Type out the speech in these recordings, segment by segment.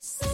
So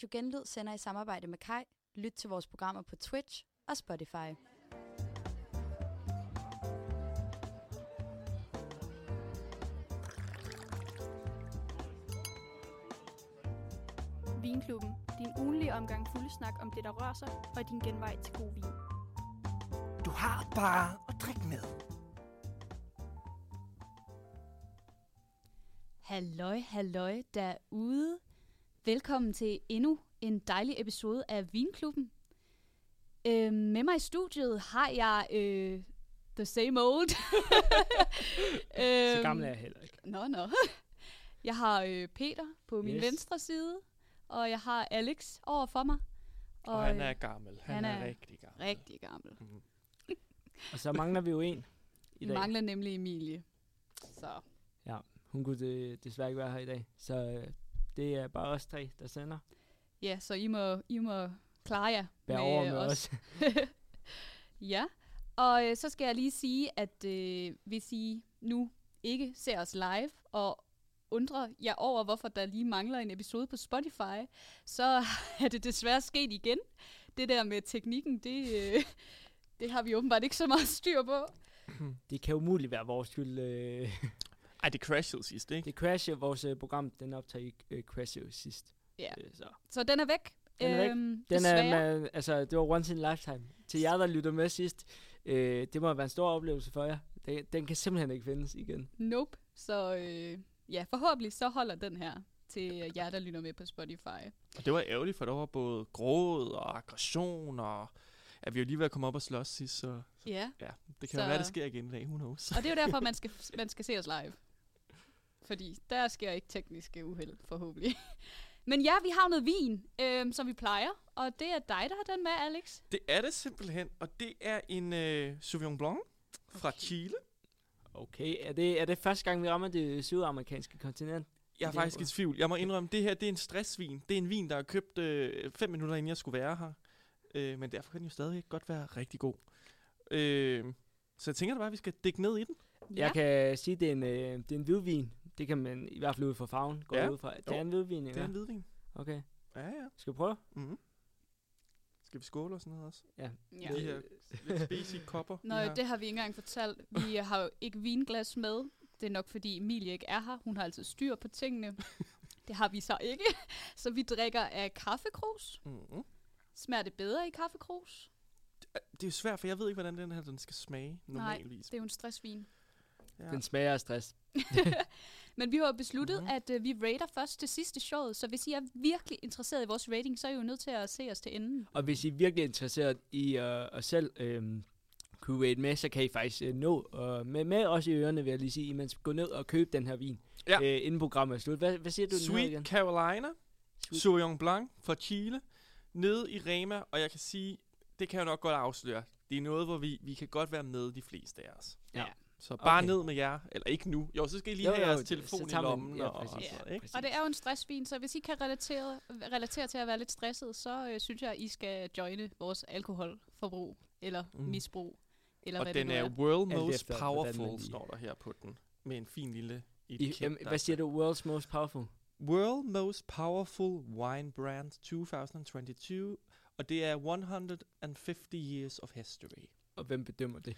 Radio Genlyd sender i samarbejde med Kai. Lyt til vores programmer på Twitch og Spotify. Vinklubben. Din ugenlige omgang fuldesnak om det, der rører sig, og din genvej til god vin. Du har bare at drikke med. Halløj, halløj derude. Velkommen til endnu en dejlig episode af Vinklubben. Øh, med mig i studiet har jeg øh, the same old. Så Øhm, gammel er jeg heller ikke. Nå, nå. Jeg har øh, Peter på min Yes. venstre side, og jeg har Alex over for mig. Og, og han øh, er gammel. Han, han er, er rigtig gammel. rigtig gammel. Mhm. Og så mangler vi jo en i Vi dag. mangler nemlig Emilie. Så Hun kunne det, desværre ikke være her i dag. Så øh, det er bare os tre, der sender. ja, så I må, I må klare jer Bær over med os. ja, og øh, så skal jeg lige sige, at øh, hvis I nu ikke ser os live, og undrer jer over, hvorfor der lige mangler en episode på Spotify, så er det desværre sket igen. det der med teknikken, det, øh, det har vi åbenbart ikke så meget styr på. Det kan umuligt være vores skyld. Øh. Ej, det crashede sidst, ikke? Det crashede vores øh, program, den optag øh, crashede sidst. Ja. Øh, så. Så den er væk. Den er væk. Øhm, Den er, man, altså, det var once in a lifetime. Til jer, der lytter med sidst, øh, det må være en stor oplevelse for jer. Den, den kan simpelthen ikke findes igen. Nope. Så øh, ja, forhåbentlig så holder den her til jer, der lytter med på Spotify. Og det var ærgerligt, for der var både gråd og aggression, og at vi jo lige ved at komme op og slås sidst, så Ja, ja, det kan Så- jo være, det sker igen i dag, who knows. og det er jo derfor, man skal, man skal se os live. Fordi der sker ikke tekniske uheld, forhåbentlig. Men ja, vi har noget vin, øh, som vi plejer. Og det er dig, der har den med, Alex. Det er det simpelthen, og det er en øh, Sauvignon Blanc fra Okay. Chile. Okay, er det, er det første gang, vi rammer det sydamerikanske kontinent? Jeg er Det er faktisk i tvivl. Jeg må indrømme, det her det er en stressvin. Det er en vin, der er købt øh, fem minutter, inden jeg skulle være her. Øh, men derfor kan den jo stadig godt være rigtig god. Øh, så jeg tænker da bare, at vi skal dække ned i den. Ja. Jeg kan sige, det er en, øh, det er en hvidvin. Det kan man i hvert fald ud fra farven gå Ja. ud fra. Det er Jo. en hvidvin, Det ja. er en hvidvin. Okay. Ja, ja. Skal vi prøve? Mm-hmm. Skal vi skåle og sådan noget også? Ja. Ja. De her lidt basic kopper. Nå, har. det har vi ikke engang fortalt. Vi har jo ikke vinglas med. Det er nok fordi Emilie ikke er her. Hun har altid styr på tingene. det har vi så ikke. Så vi drikker af kaffekrus. Mm-hmm. Smager det bedre i kaffekrus? Det er jo svært, for jeg ved ikke, hvordan den her den skal smage normalvis. Det er jo en stressvin. ja. Den smager af stress. Men vi har besluttet, mm. at uh, vi rater først til sidste showet. Så hvis I er virkelig interesseret i vores rating, så er I jo nødt til at se os til enden. Og hvis I er virkelig interesseret i uh, at selv øh, kunne rate med, så kan I faktisk uh, nå, og med, med også i ørerne vil jeg lige sige, I man skal gå ned og købe den her vin, Ja. øh, inden programmet er slut. Hvad, hvad siger du den Sweet igen? Carolina, Sweet- Sauvignon Blanc fra Chile, nede i Rema, og jeg kan sige, det kan jeg nok godt afsløre. Det er noget, hvor vi, vi kan godt være med de fleste af os. Ja. Så bare Okay. ned med jer, eller ikke nu. Jo, så skal I lige Jo, have jo, jeres telefon i lommen ja, og, og præcis. sådan noget, ikke? Og det er jo en stressvin, så hvis I kan relatere, relatere til at være lidt stresset, så øh, synes jeg, I skal joine vores alkoholforbrug, eller Mm. misbrug, eller Og hvad den det er nu er. world most efter, powerful, står der her på den. Med en fin lille I, etiket. jamen, der hvad siger du? World's most powerful? World Most Powerful Wine Brand 2022, og det er 150 Years of History. Og hvem bedømmer det?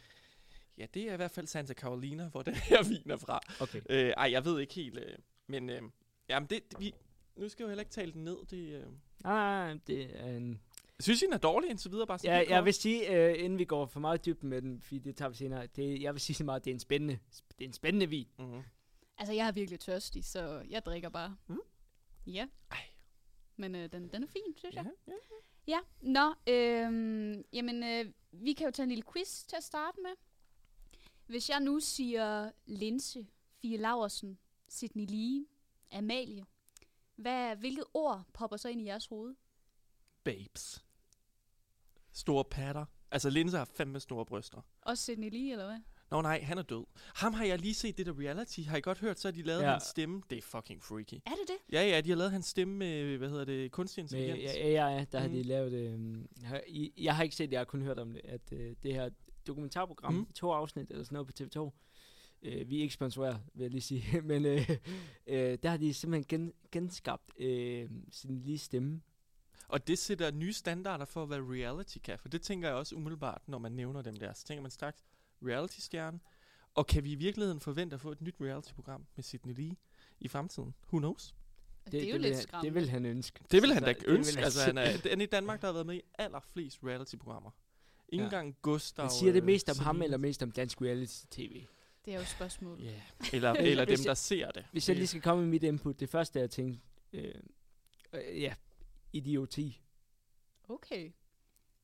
Ja, det er i hvert fald Santa Carolina, hvor den her vin er fra. Okay. Øh, ej, jeg ved ikke helt, øh, men øh, jamen det, det- vi, nu skal jeg jo heller ikke tale den ned. Det, øh. Ah, det er en... Synes I, den er dårlig indtil videre? Bare sådan Ja, jeg vil sige, øh, inden vi går for meget dybt med den, fordi det tager vi senere, det, jeg vil sige så meget, at det er en spændende, det er en spændende vin. Mhm. Altså, jeg er virkelig tørstig, så jeg drikker bare. Mm. Ja. Ej. Men øh, den, den er fin, synes jeg. Ja, ja. Ja, nå, øhm, jamen, øh, vi kan jo tage en lille quiz til at starte med. Hvis jeg nu siger Linse, Fie Laversen, Sydney Lee, Amalie, hvad, hvilket ord popper så ind i jeres hoved? Babes. Store patter. Altså, Linse har fandme store bryster. Også Sydney Lee, eller hvad? Nå nej, han er død. Ham har jeg lige set det der reality. Har I godt hørt, så har de lavet Ja. hans stemme. Det er fucking freaky. Er det det? Ja, ja, de har lavet hans stemme med, hvad hedder det, kunstig intelligens. ja, ja, ja, der har de Mhm. lavet, øh, I, jeg har ikke set det, jeg har kun hørt om det, at øh, det her dokumentarprogram, mm. to afsnit eller sådan noget på TV2, øh, vi er ikke sponsoreret, vil jeg lige sige, men øh, øh, der har de simpelthen gen, genskabt øh, sin lige stemme. Og det sætter nye standarder for, hvad reality kan. For det tænker jeg også umiddelbart, når man nævner dem der. Så tænker man straks, reality-stjerne. Og kan vi i virkeligheden forvente at få et nyt reality-program med Sydney Lee i fremtiden? Who knows? Det, det er jo vil lidt han- skræmmende. Det vil han ønske. Det vil han da det ønske. vil han altså, sige. han er i Danmark, der har været med i allerflest reality-programmer. Ikke Ja. engang Gustav. Men siger det øh, mest om ham, eller mest om dansk reality-tv? Det er jo et spørgsmål. Ja, eller, eller dem, der ser det. Hvis jeg lige skal komme med mit input, det første, jeg tænkte, øh, øh, ja, idioti. Okay.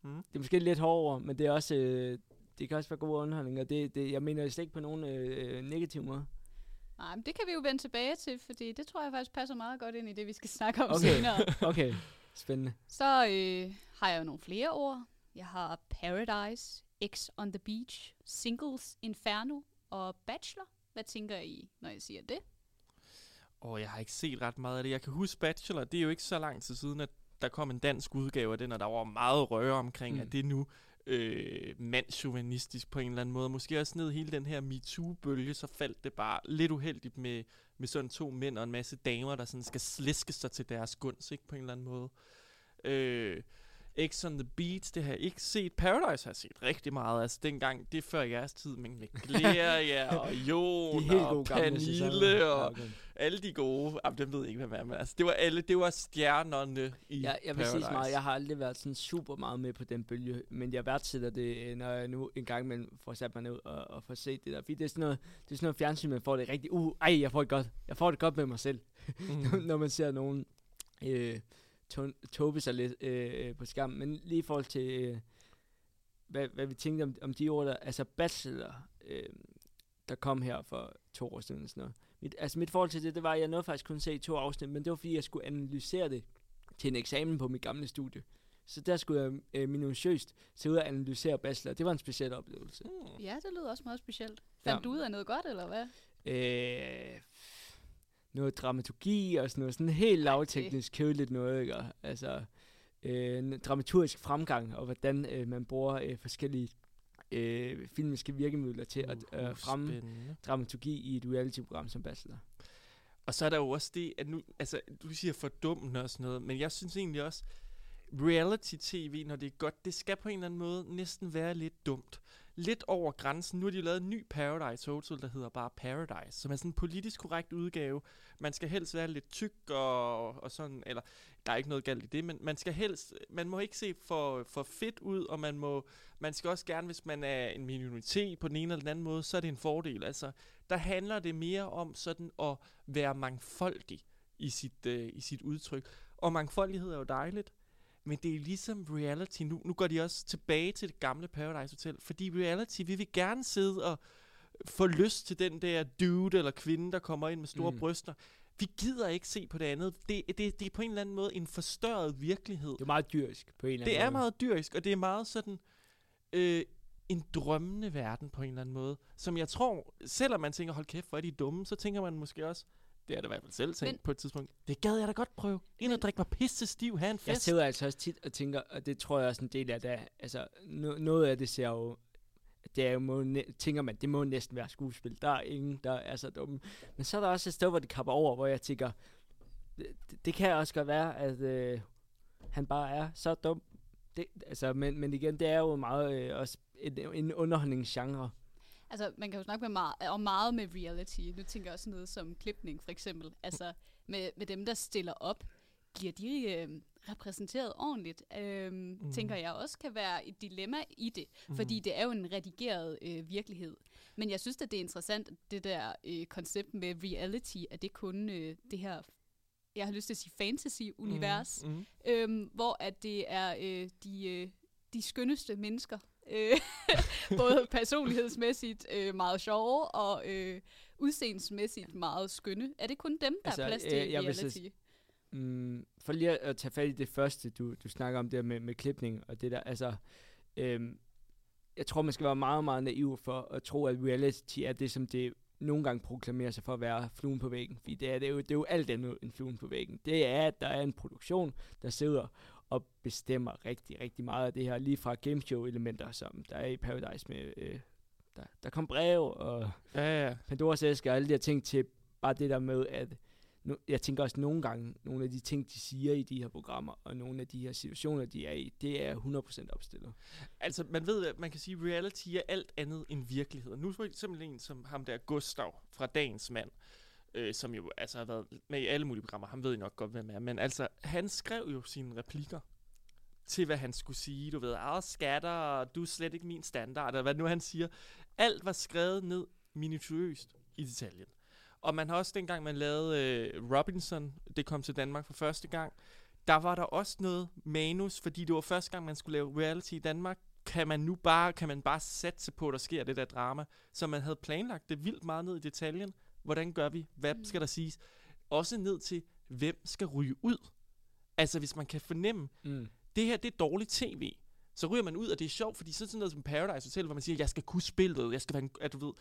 Mm. Det er måske lidt hårdt ord, men det er også, øh, det kan også være god underholdning, og det, det, jeg mener slet ikke på nogen øh, negativ måde. Nej, men det kan vi jo vende tilbage til, fordi det tror jeg faktisk passer meget godt ind i det, vi skal snakke om Okay. senere. Okay, spændende. Så øh, har jeg jo nogle flere ord. Jeg har Paradise, X on the Beach, Singles, Inferno og Bachelor. Hvad tænker I, når jeg siger det? Og jeg har ikke set ret meget af det. Jeg kan huske Bachelor, det er jo ikke så lang tid siden, at der kom en dansk udgave af den, og der var meget røre omkring, Mm. at det er nu øh, mandsjuvenistisk på en eller anden måde. Måske også ned hele den her MeToo-bølge, så faldt det bare lidt uheldigt med, med sådan to mænd og en masse damer, der sådan skal sliske sig til deres gunst, ikke på en eller anden måde. Øh, X on the Beach, det har jeg ikke set. Paradise har jeg set rigtig meget. Altså dengang, det er før jeres tid, men med Gloria og Jon De og. Pernille Ja, og okay. alle de gode. Jamen, dem ved jeg ikke, hvad er, men altså, det var alle, det var stjernerne i Jeg, jeg vil sige Paradise. meget, jeg har aldrig været sådan super meget med på den bølge, men jeg værdsætter det, øh, når jeg nu en gang imellem får sat mig ned og, og får set det der. Fordi det er sådan noget, det er sådan noget fjernsyn, man får det rigtig, uh, ej, jeg får det godt. Jeg får det godt med mig selv, Mm. når man ser nogen øh, to- tobe sig lidt øh, på skærmen. Men lige i forhold til, øh, hvad, hvad vi tænkte om, om de ord der, altså Bachelor, øh, der kom her for to år siden. Sådan noget. Mit, altså mit forhold til det, det var, at jeg nåede faktisk kun se to afsnit, men det var fordi, jeg skulle analysere det til en eksamen på mit gamle studie. Så der skulle jeg øh, minutiøst se ud og analysere bachelor. Det var en speciel oplevelse. Mm. Ja, det lyder også meget specielt. Ja. Fandt du ud af noget godt, eller hvad? Øh, noget dramaturgi og sådan noget. Sådan helt lavteknisk, kedeligt noget, ikke? Altså, øh, en dramaturgisk fremgang, og hvordan øh, man bruger øh, forskellige øh, filmiske virkemidler til at Uh, øh, fremme spændende. dramaturgi i et reality-program som bachelor. Og så er der jo også det, at nu, altså, du siger fordummende og sådan noget, men jeg synes egentlig også, reality-tv, når det er godt, det skal på en eller anden måde næsten være lidt dumt. Lidt over grænsen. Nu har de jo lavet en ny Paradise Hotel, der hedder bare Paradise, som er sådan en politisk korrekt udgave. Man skal helst være lidt tyk og, og sådan, eller der er ikke noget galt i det, men man skal helst, man må ikke se for, for fedt ud, og man må, man skal også gerne, hvis man er en minoritet på den ene eller den anden måde, så er det en fordel. Altså, der handler det mere om sådan at være mangfoldig i sit, øh, i sit udtryk. Og mangfoldighed er jo dejligt, men det er ligesom reality. Nu, nu går de også tilbage til det gamle Paradise Hotel, fordi reality, vi vil gerne sidde og få lyst til den der dude eller kvinde, der kommer ind med store Mm. bryster. Vi gider ikke se på det andet. Det, det, det er på en eller anden måde en forstørret virkelighed. Det er meget dyrisk på en eller anden Det er måde. meget dyrisk, og det er meget sådan øh, en drømmende verden på en eller anden måde, som jeg tror, selvom man tænker, hold kæft, hvor er de dumme, så tænker man måske også, det er det i hvert fald selv tænkt Men- på et tidspunkt, det gad jeg da godt prøve. Ind og drikke mig pisse stiv, have en Jeg fest. sidder altså også tit og tænker, og det tror jeg også en del af det, altså no, noget af det ser jo, det er jo, må, tænker man, det må næsten være skuespil. Der er ingen, der er så dumme. Men så er der også et sted, hvor det kapper over, hvor jeg tænker, det, det- det kan også godt være, at øh, han bare er så dum. Det, altså, men, men igen, det er jo meget øh, også en, en underholdningsgenre. Altså, man kan jo snakke med meget, om meget med reality. Nu tænker jeg også noget som klipning, for eksempel. Altså, med, med dem, der stiller op, bliver de øh, repræsenteret ordentligt? Øh, mm. Tænker jeg også kan være et dilemma i det. Mm. Fordi det er jo en redigeret øh, virkelighed. Men jeg synes, at det er interessant, det der øh, koncept med reality, at det kun øh, det her, jeg har lyst til at sige fantasy-univers, Mm, mm. øhm, hvor at det er øh, de, øh, de skønneste mennesker, øh, både personlighedsmæssigt øh, meget sjove og øh, udseendsmæssigt meget skønne. Er det kun dem, der Altså, er plads øh, til jeg vil så reality? Mm, for lige at, tage fat i det første, du, du snakker om, det med, med klipning og det der, altså, øhm, jeg tror, man skal være meget, meget naiv for at tro, at reality er det, som det nogle gange proklamerer sig for at være fluen på væggen. Fordi det er, det er, jo, det er jo alt andet end fluen på væggen. Det er, at der er en produktion, der sidder og bestemmer rigtig, rigtig meget af det her, lige fra gameshow-elementer, som der er i Paradise med, øh, der, der kom brev og Ja, ja. Pandoras æske og alle de her ting til bare det der med, at nu, jeg tænker også nogle gange, nogle af de ting, de siger i de her programmer, og nogle af de her situationer, de er i, det er 100% opstillet. Altså, man ved, at man kan sige, at reality er alt andet end virkelighed. Nu for eksempel en som ham der, Gustav fra Dagens Mand, øh, som jo altså har været med i alle mulige programmer. Han ved I nok godt, hvem er. Men altså, han skrev jo sine replikker til, hvad han skulle sige. Du ved, ah, skatter, du er slet ikke min standard, eller hvad nu han siger. Alt var skrevet ned minutiøst i detaljen. Og man har også dengang, man lavede øh, Robinson, det kom til Danmark for første gang, der var der også noget manus, fordi det var første gang, man skulle lave reality i Danmark. Kan man nu bare, kan man bare satse på, at der sker det der drama, så man havde planlagt det vildt meget ned i detaljen. Hvordan gør vi? Hvad Mm. skal der siges? Også ned til, hvem skal ryge ud? Altså, hvis man kan fornemme, Mm. det her, det er dårligt tv. Så ryger man ud, og det er sjovt, fordi så er sådan noget som Paradise Hotel, hvor man siger, jeg skal kunne spillet, jeg skal være en, at du ved.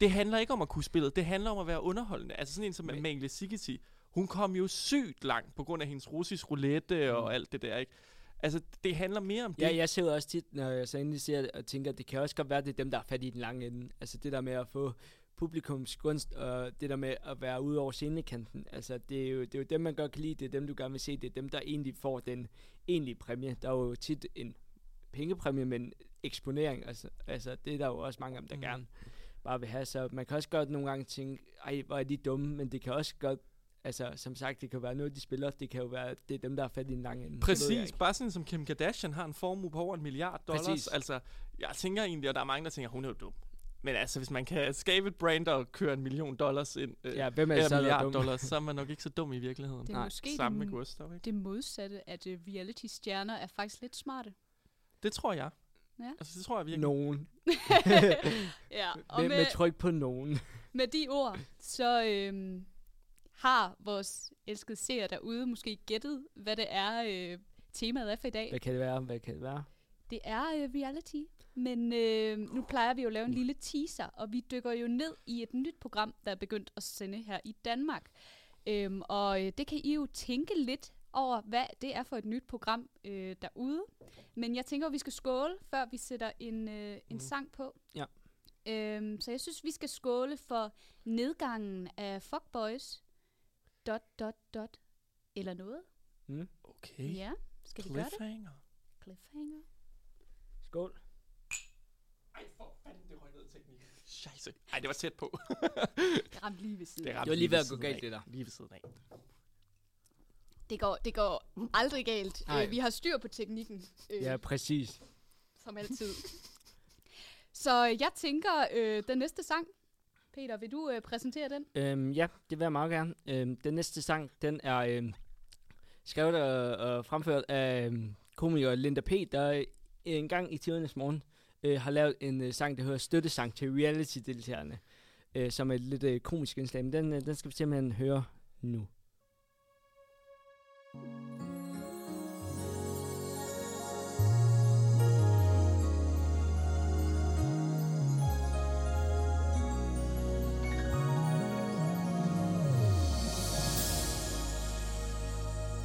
Det handler ikke om at kunne spillet, det handler om at være underholdende. Altså sådan en som Men- Amalie Sigeti, hun kom jo sygt langt på grund af hendes russisk roulette og Mm. alt det der, ikke? Altså, det handler mere om det. Ja, jeg ser jo også tit, når jeg så endelig ser det, og tænker, at det kan også godt være, at det er dem, der er fat i den lange ende. Altså det der med at få publikums gunst, og det der med at være ude over scenekanten. Altså, det er, jo, det er jo dem, man godt kan lide, det er dem, du gerne vil se, det er dem, der egentlig får den egentlige præmie. Der er jo tit en pengepræmie, men eksponering, altså, altså det er der jo også mange af dem, der Mm. gerne bare vil have. Så man kan også godt nogle gange tænke, ej, hvor er de dumme, men det kan også godt, altså som sagt, det kan være noget, de spiller, det kan jo være, det er dem, der er fat i en lang ende. Præcis, bare sådan som Kim Kardashian har en formue på over en milliard dollars. Præcis. Altså, jeg tænker egentlig, og der er mange, der tænker, hun er jo dum. Men altså, hvis man kan skabe et brand og køre en million dollars ind, øh, Ja, hvem er eller så, er milliard dum? dollars, så er man nok ikke så dum i virkeligheden. Det er Nej, måske Sammen med Gustav, ikke? det modsatte, at uh, reality-stjerner er faktisk lidt smarte. Det tror jeg. Ja. Altså, det tror jeg virkelig. Nogen. ja, og med, med, med tryk på nogen. med de ord, så øhm, har vores elskede seere derude måske gættet, hvad det er, øh, temaet er for i dag. Hvad kan det være? Hvad kan det være? Det er øh, reality, men øh, nu plejer vi jo at lave en lille teaser, og vi dykker jo ned i et nyt program, der er begyndt at sende her i Danmark. Øhm, og øh, det kan I jo tænke lidt over, hvad det er for et nyt program øh, derude. Men jeg tænker, at vi skal skåle, før vi sætter en, øh, en Mhm. sang på. Ja. Øhm, så jeg synes, vi skal skåle for nedgangen af Fuckboys. Dot, dot, dot. Eller noget. Mm. Okay. Ja, skal vi gøre det? Cliffhanger. Cliffhanger. Skål. Ej, for fanden, det røg ned i teknikken. Scheisse. Ej, det var tæt på. Jeg ramte lige ved siden. Det, af. ramte var lige ved at gå galt, af. det der. Lige ved siden af. Det går, det går aldrig galt. Øh, vi har styr på teknikken, øh, Ja, præcis. som altid. Så jeg tænker, øh, den næste sang, Peter, vil du øh, præsentere den? Øhm, ja, det vil jeg meget gerne. Øhm, den næste sang, den er øhm, skrevet og, og fremført af øhm, komiker Linda P., der en gang i tidernes morgen øh, har lavet en øh, sang, der hedder Støttesang til reality-deltagerne, øh, som er et lidt øh, komisk indslag, men den, øh, den skal vi simpelthen høre nu.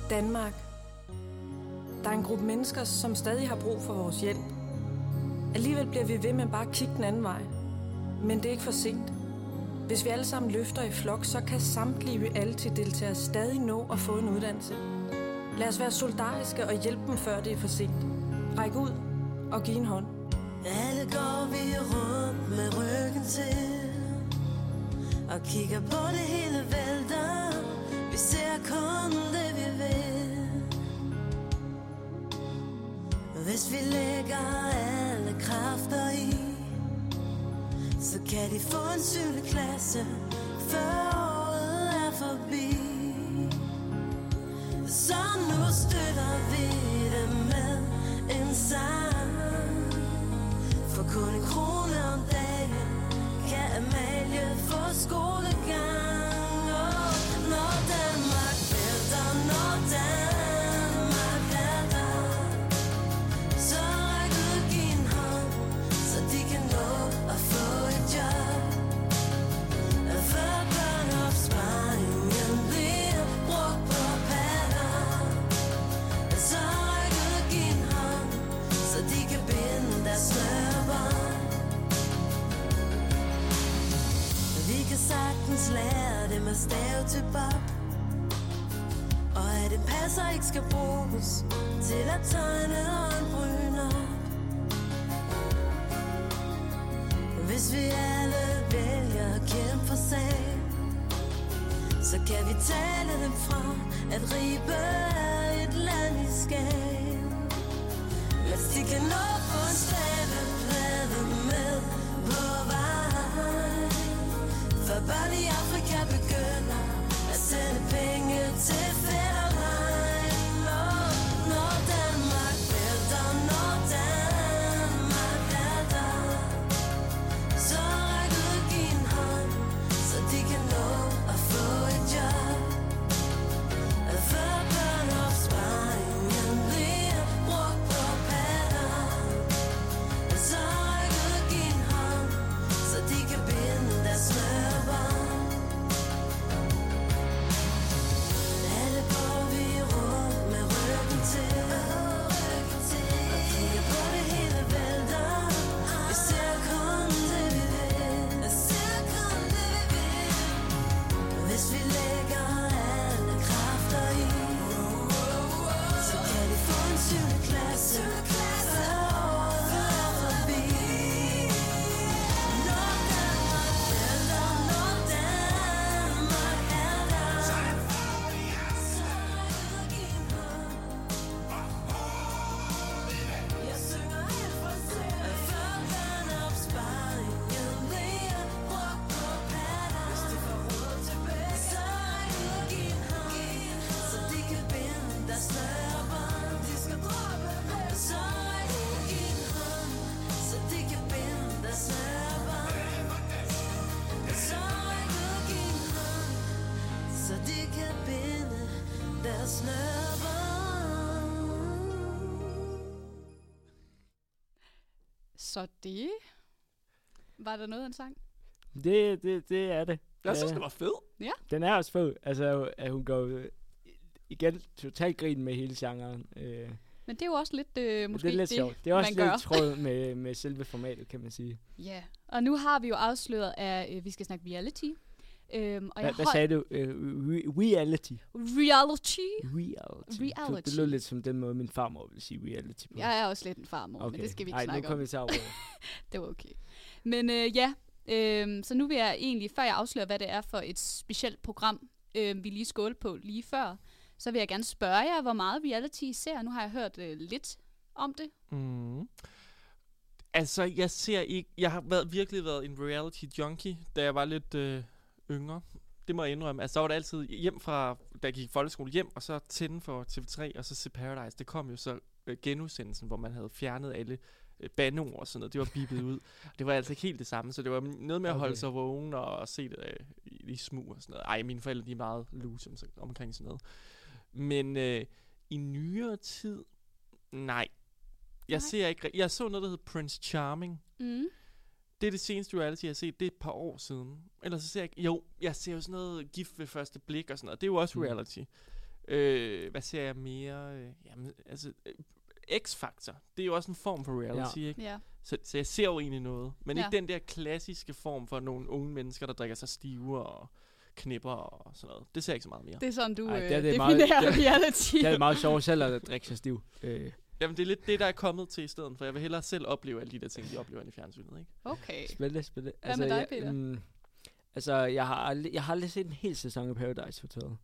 Danmark. Der er en gruppe mennesker, som stadig har brug for vores hjælp. Alligevel bliver vi ved med bare at kigge den anden vej. Men det er ikke for sent. Hvis vi alle sammen løfter i flok, så kan samtlige reality-deltagere stadig nå at få en uddannelse. Lad os være solidariske og hjælpe dem, før det er for sent. Ræk ud og giv en hånd. Alle går vi rundt med ryggen til Og kigger på det hele vælter Vi ser kun det vi vil Hvis vi lægger alle kræfter i Så kan de få en syvende klasse Før bruges til at tegne øjenbryner. Hvis vi alle vælger at kæmpe for sag, så kan vi tale dem fra, at Ribe er et land i skab. Mens de kan nå på en staveplade med på vej. For børn i Afrika begynder Så det... Var der noget af en sang? Det, det, det er det. Jeg Det synes, det var fedt. Den er også fed. Altså, at hun går øh, igen totalt grin med hele genren. Øh, Men det er jo også lidt, øh, måske det er lidt det, sjovt. Det er også man gør. lidt tråd med, med selve formatet, kan man sige. Ja, og nu har vi jo afsløret, at øh, vi skal snakke reality. Øhm, og Hva, jeg hvad sagde du? Uh, re- reality. Reality? Reality. Det, Reality. det lød lidt som den måde, min farmor ville sige reality på. Jeg er også lidt en farmor, okay. men det skal vi ikke Ej, snakke nu om. kommer vi til at Det var okay. Men øh, ja, øh, så nu vil jeg egentlig, før jeg afslører, hvad det er for et specielt program, øh, vi lige skålte på lige før, så vil jeg gerne spørge jer, hvor meget reality I ser. Nu har jeg hørt øh, lidt om det. Mm. Altså, jeg ser ikke... Jeg har været, virkelig været en reality junkie, da jeg var lidt øh, yngre. Det må jeg indrømme. Altså, der var det altid hjem fra, da jeg gik i folkeskole hjem, og så tænde for TV3, og så se Paradise. Det kom jo så øh, genudsendelsen, hvor man havde fjernet alle øh, bandeord og sådan noget. Det var bippet ud. Det var altså ikke helt det samme, så det var noget med at holde Okay. sig vågen og se det øh, i, i smug og sådan noget. Ej, mine forældre, de er meget loose om, omkring sådan noget. Men øh, i nyere tid, nej. Jeg Nej. ser ikke... Jeg så noget, der hedder Prince Charming. Mm. Det er det seneste reality, jeg har set. Det er et par år siden. Ellers så ser jeg ikke... Jo, jeg ser jo sådan noget gift ved første blik og sådan noget. Det er jo også Mm. reality. Øh, hvad ser jeg mere? Øh, Jamen, altså... øh, X-Factor. Det er jo også en form for reality, ja. ikke? Ja. Så, så jeg ser jo egentlig noget. Men Ja. ikke den der klassiske form for nogle unge mennesker, der drikker sig stive og knipper og sådan noget. Det ser jeg ikke så meget mere. Det er sådan, du Ej, øh, det er det definerer meget- reality. Det er meget sjovt selv at drikke sig stiv. Øh, Jamen, det er lidt det, der er kommet til i stedet, for jeg vil hellere selv opleve alle de der ting, de oplever i fjernsynet, ikke? Okay. spændende, spændende. Hvad med dig, jeg, Peter? mm, altså, jeg har, aldrig, jeg har aldrig set en hel sæson af Paradise Hotel.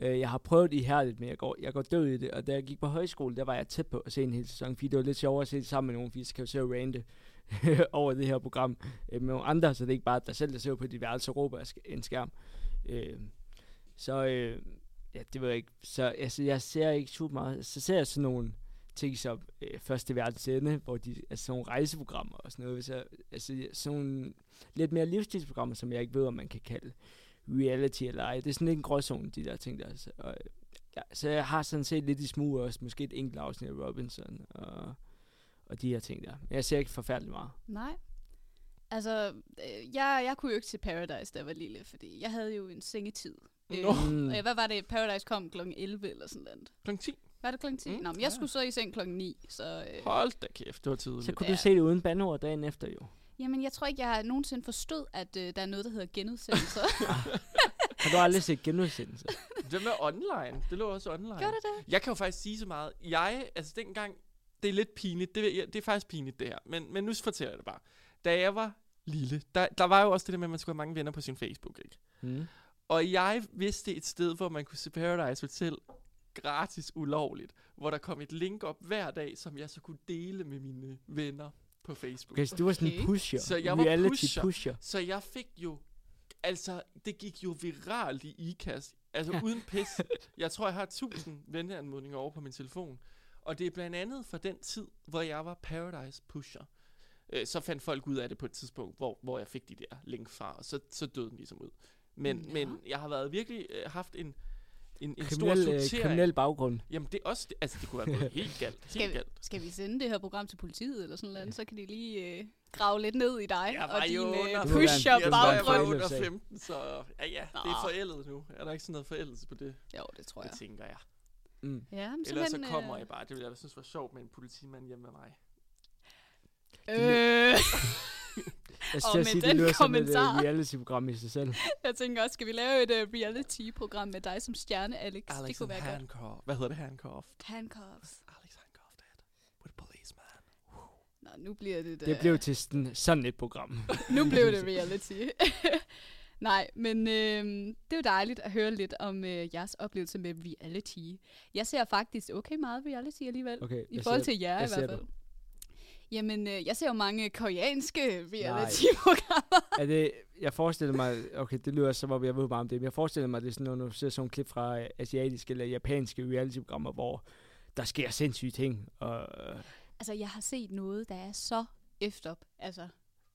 Øh, jeg har prøvet ihærdigt, men jeg går, jeg går død i det. Og da jeg gik på højskole, der var jeg tæt på at se en hel sæson, fordi det var lidt sjovere at se det sammen med nogen, fordi så kan jeg jo se rante over det her program øh, med nogle andre, så det er ikke bare dig selv, der ser på dit værelse og råber en skærm. Øh, så øh, ja, det var ikke, så altså, jeg ser ikke super meget. Så ser jeg sådan nogle ting som øh, Første Verdens Ende, hvor de, altså sådan nogle rejseprogrammer og sådan noget. Hvis jeg, altså sådan nogle lidt mere livsstilsprogrammer, som jeg ikke ved, om man kan kalde reality eller ej. Det er sådan lidt en gråzone, de der ting der. Altså. Og, ja, så jeg har sådan set lidt i smug også, måske et enkelt afsnit af Robinson og, og de her ting der. Men jeg ser ikke forfærdeligt meget. Nej. Altså, øh, jeg, jeg kunne jo ikke se Paradise, da jeg var lille, fordi jeg havde jo en sengetid. Øh, Nå. Mm. øh, hvad var det? Paradise kom kl. 11 eller sådan noget. Klokken 10. Var det klokken 10? Mm, Nå, men ja. jeg skulle så i seng klokken 9, så... Øh, Hold da kæft, det var tidligt. Så kunne Ja. du se det uden bandord dagen efter jo. jamen, jeg tror ikke, jeg nogensinde forstod, at øh, der er noget, der hedder genudsendelser. Har du aldrig set genudsendelse? Det med online. Det lå også online. Gjorde det det? Jeg kan jo faktisk sige så meget. Jeg, altså dengang, det er lidt pinligt. Det, det er faktisk pinligt, det her. Men, men nu fortæller jeg det bare. Da jeg var lille, der, der var jo også det der med, at man skulle have mange venner på sin Facebook, ikke? Mm. Og jeg vidste et sted, hvor man kunne se Paradise Hotel gratis ulovligt. Hvor der kom et link op hver dag, som jeg så kunne dele med mine venner på Facebook. Okay, så du var sådan en pusher. Så jeg var reality pusher. pusher. Så jeg fik jo, altså, det gik jo viralt i IKAST. Altså uden pis. Jeg tror, jeg har 1000 venneanmodninger over på min telefon. Og det er blandt andet fra den tid, hvor jeg var Paradise Pusher. Øh, så fandt folk ud af det på et tidspunkt, hvor, hvor jeg fik de der link fra, og så, så døde den ligesom ud. Men, Ja. men jeg har været virkelig øh, haft en, en, en stor Kriminel, øh, sortering. kriminel baggrund. Jamen det er også, altså det kunne være gået helt galt. Helt Skal vi, galt. skal vi sende det her program til politiet eller sådan noget, så kan de lige øh, grave lidt ned i dig Jeg og din øh, være en Jeg var baggrund. under sag. 15, så ja, ja, det er forældet nu. Er der ikke sådan noget forældelse på det? Jo, det tror jeg. Det tænker jeg. Mm. Ja, men Ellers så simpelthen, kommer øh, jeg bare. Det ville jeg da synes var sjovt med en politimand hjemme med mig. Øh, Jeg Og skal med sige, det den lyder som et kommentar. uh, reality-program i sig selv. jeg tænker også, skal vi lave et uh, reality-program med dig som stjerne, Alex? det kunne være godt. Handcuff. Hvad hedder det? Handcuff. Handcuffs. Alex handcuffed with a policeman. Nå, nu bliver det da... Det blev til sådan, sådan et program. nu blev det reality. Nej, men øh, det er jo dejligt at høre lidt om øh, jeres oplevelse med reality. Jeg ser faktisk okay meget reality alligevel. Okay, I forhold siger- til jer i hvert ser fald. Jamen, øh, jeg ser jo mange koreanske reality-programmer. Er det, jeg forestiller mig, okay, det lyder som om jeg ved meget om det, men jeg forestiller mig, det er sådan noget, når du ser sådan nogle klip fra øh, asiatiske eller japanske reality-programmer, hvor der sker sindssyge ting. Og, øh, Altså, jeg har set noget, der er så efter op. Altså,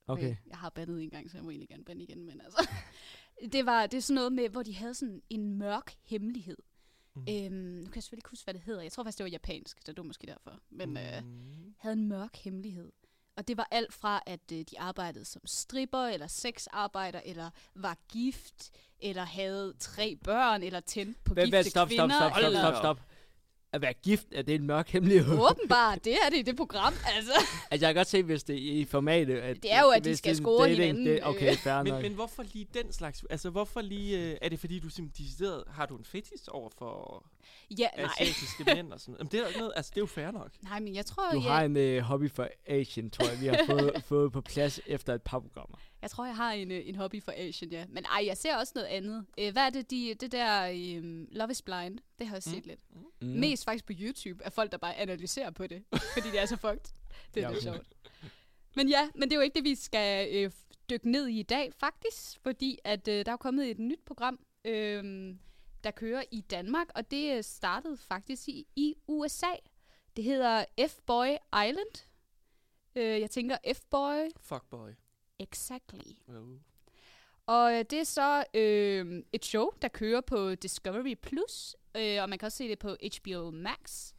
okay. Øh, jeg har bandet en gang, så jeg må egentlig gerne bande igen, men altså. det var det er sådan noget med, hvor de havde sådan en mørk hemmelighed. Mm. Øhm, nu kan jeg selvfølgelig ikke huske, hvad det hedder. Jeg tror faktisk, det var japansk, så det var måske derfor. Men mm. øh, havde en mørk hemmelighed, Og det var alt fra, at øh, de arbejdede som stripper, eller sexarbejder, eller var gift, eller havde tre børn, eller tændte på Vent, gifte stop, stop, kvinder. stop, stop, stop, stop. At være gift, er det en mørk hemmelighed? Åbenbart, det er det i det program, altså. Altså, jeg kan godt se, hvis det er i formatet. At, Det er jo, at de skal er score dating, hinanden, Det, okay, øh. fair Men, nok. men hvorfor lige den slags? Altså, hvorfor lige... Øh, er det fordi, du simpelthen. Har du en fetis over for Ja, nej. asiatiske mænd og sådan Jamen, det er jo ikke noget... Altså, det er jo fair nok. Nej, men jeg tror, Du jeg, har en øh, hobby for Asian, tror jeg, vi har fået, fået på plads efter et par programmer. jeg tror, jeg har en, øh, en hobby for Asian, ja. Men ej, jeg ser også noget andet. Øh, hvad er det, de, det der um, Love is Blind? Det har jeg set Mm. lidt. Mm. Mest faktisk på YouTube af folk, der bare analyserer på det, fordi det er så fucked. Det er lidt sjovt. Men ja, men det er jo ikke det, vi skal øh, dykke ned i i dag, faktisk. Fordi at øh, der er kommet et nyt program, øh, der kører i Danmark, og det øh, startede faktisk i, i USA. Det hedder F-Boy Island. Øh, jeg tænker F-Boy, Fuckboy. exactly. Oh. Og øh, det er så øh, et show, der kører på Discovery Plus, øh, og man kan også se det på HBO Max.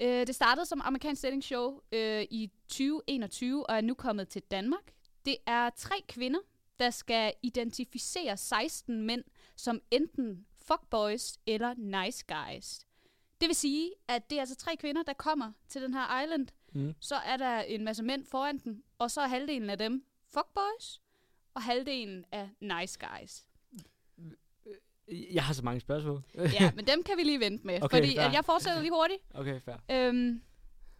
Øh, det startede som amerikansk dating show øh, i 2021 og er nu kommet til Danmark. Det er tre kvinder, der skal identificere 16 mænd som enten fuckboys eller nice guys. Det vil sige, at det er altså tre kvinder, der kommer til den her island. Mm. Så er der en masse mænd foran den, og så er halvdelen af dem fuckboys, og halvdelen er nice guys. Jeg har så mange spørgsmål. Ja, men dem kan vi lige vente med, Okay, fordi fair. at jeg fortsætter lige hurtigt. Okay, fair. Øhm,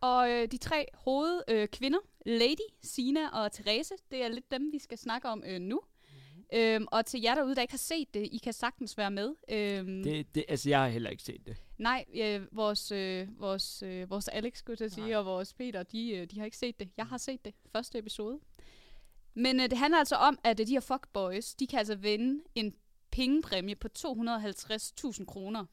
og øh, de tre hovedkvinder, øh, kvinder, Lady, Sina og Therese, det er lidt dem, vi skal snakke om øh, nu. Øhm, og til jer derude, der ikke har set det, I kan sagtens være med. Øhm, Det, det, altså, jeg har heller ikke set det. Nej, øh, vores, øh, vores, øh, vores Alex, skulle jeg til at sige, Nej. og vores Peter, de, øh, de har ikke set det. Jeg har set det. Første episode. Men øh, det handler altså om, at øh, de her fuckboys, de kan altså vinde en pengepræmie på 250.000 kroner,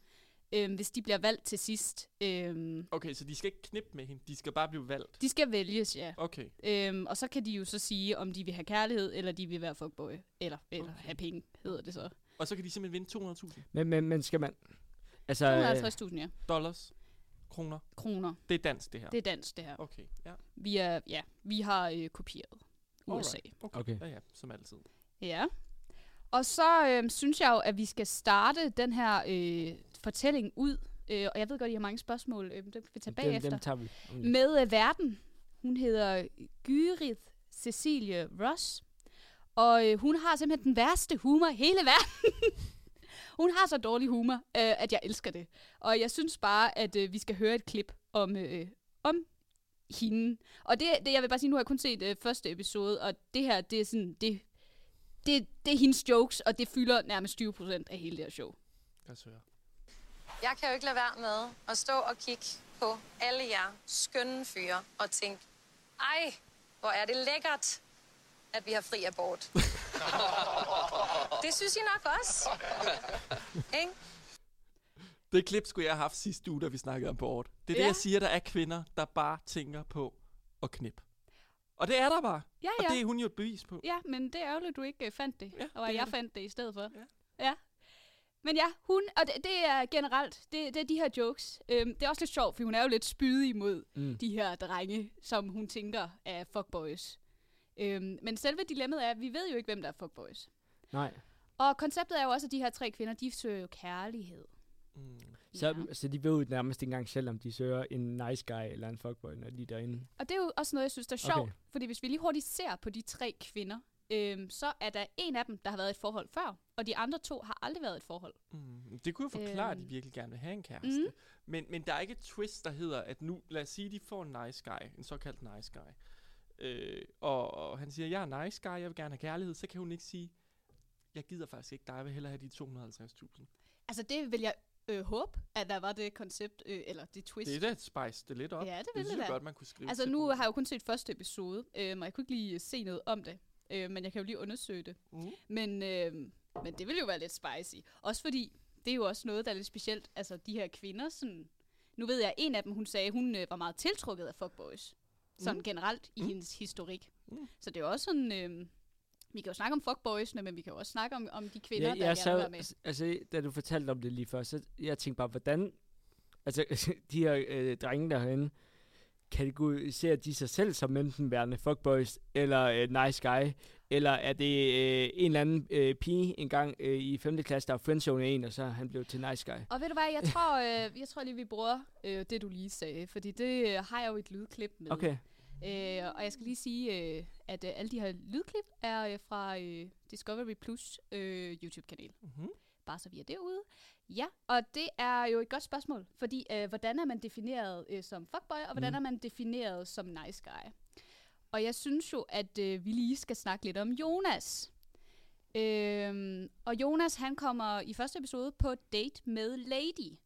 øh, hvis de bliver valgt til sidst. Øh, Okay, så de skal ikke knippe med hende. De skal bare blive valgt. de skal vælges, ja. Okay. Øhm, og så kan de jo så sige, om de vil have kærlighed, eller de vil være fuckboy. Eller, eller Okay. have penge, hedder det så. Og så kan de simpelthen vinde 200.000 Men, men, men skal man... Altså, øh, 250.000, ja. dollars. Kroner. Kroner. Det er dansk, det her. Det er dansk, det her. Okay, ja. Vi, er, ja, vi har øh, kopieret USA. Alright. Okay. Okay. Ja, ja, som altid. Ja. Og så øh, synes jeg jo, at vi skal starte den her øh, fortælling ud. Øh, og jeg ved godt, I har mange spørgsmål, øh, dem kan vi tage dem, bagefter. dem tager vi. Med øh, verden. Hun hedder Gyrith Cecilie Ross. Og øh, hun har simpelthen den værste humor i hele verden. hun har så dårlig humor, øh, at jeg elsker det. Og jeg synes bare, at øh, vi skal høre et klip om, øh, om hende. Og det, det, jeg vil bare sige, nu har jeg kun set øh, første episode, og det her, det er sådan, det, det, det er hendes jokes, og det fylder nærmest 20% af hele det her show. Os høre. Jeg kan jo ikke lade være med at stå og kigge på alle jer skønne fyre og tænke, ej, hvor er det lækkert, at vi har fri abort. det synes I nok også. Ikke? Det klip skulle jeg have haft sidste uge, da vi snakkede om bort. Det er det, Ja. jeg siger, der er kvinder, der bare tænker på at knippe. Og det er der bare. Ja, Og ja. det er hun jo et bevis på. Ja, men det er ærgerligt, at du ikke øh, fandt det. Ja, og at jeg det. fandt det i stedet for. Ja. ja. Men ja, hun, og det, det er generelt, det, det er de her jokes. Øhm, det er også lidt sjovt, for hun er jo lidt spydig imod Mm. de her drenge, som hun tænker er fuckboys. Øhm, men selve dilemmaet er, at vi ved jo ikke, hvem der er fuckboys. Nej. Og konceptet er jo også, at de her tre kvinder, de søger jo kærlighed. Mm. Så, Ja. så de ved nærmest ikke engang selv, om de søger en nice guy eller en fuckboy, når de er derinde. Og det er jo også noget, jeg synes, der er sjovt. Okay. Fordi hvis vi lige hurtigt ser på de tre kvinder, øhm, så er der en af dem, der har været i et forhold før, og de andre to har aldrig været i et forhold. Mm. Det kunne jo forklare, at de Øhm. virkelig gerne vil have en kæreste. Mhm. Men, men der er ikke et twist, der hedder, at nu, lad os sige, de får en nice guy, en såkaldt nice guy. Øh, og, og han siger, jeg er nice guy, jeg vil gerne have kærlighed. Så kan hun ikke sige, jeg gider faktisk ikke dig, jeg vil hellere have de 250.000. Altså det vil jeg øh, håbe, at der var det koncept, øh, eller det twist. Det er da spice det lidt op. Ja, det det vil synes det da. godt, man kunne skrive Altså nu den. har jeg jo kun set første episode, øh, og jeg kunne ikke lige se noget om det. Øh, men jeg kan jo lige undersøge det. Mhm. Men, øh, men det vil jo være lidt spicy. Også fordi, det er jo også noget, der er lidt specielt. Altså de her kvinder, sådan... Nu ved jeg, at en af dem, hun sagde, hun øh, var meget tiltrukket af fuckboys. Sådan Mm. generelt i Mm. hendes historik. Mm. Så det er også sådan... Øh, vi kan jo snakke om fuckboysene, men vi kan jo også snakke om, om de kvinder, Ja, der jeg gerne vil med. altså, da du fortalte om det lige før, så jeg tænkte bare, hvordan... Altså, de her øh, drenge der herinde, kategoriserer de sig selv som enten værende fuckboys eller øh, nice guy? Eller er det øh, en eller anden øh, pige engang øh, i 5. klasse, der er friendzone en, og så er han blevet til nice guy? Og ved du hvad, jeg tror, øh, jeg tror lige, vi bruger øh, det, du lige sagde, fordi det øh, har jeg jo et lydklip med. Okay. Øh, og jeg skal lige sige, øh, at øh, alle de her lydklip er øh, fra øh, Discovery Plus øh, YouTube-kanal. Mm-hmm. Bare så vi er derude. Ja, og det er jo et godt spørgsmål, fordi øh, hvordan er man defineret øh, som fuckboy, og hvordan Mm. er man defineret som nice guy? Og jeg synes jo, at øh, vi lige skal snakke lidt om Jonas. Øhm, og Jonas, han kommer i første episode på date med Lady.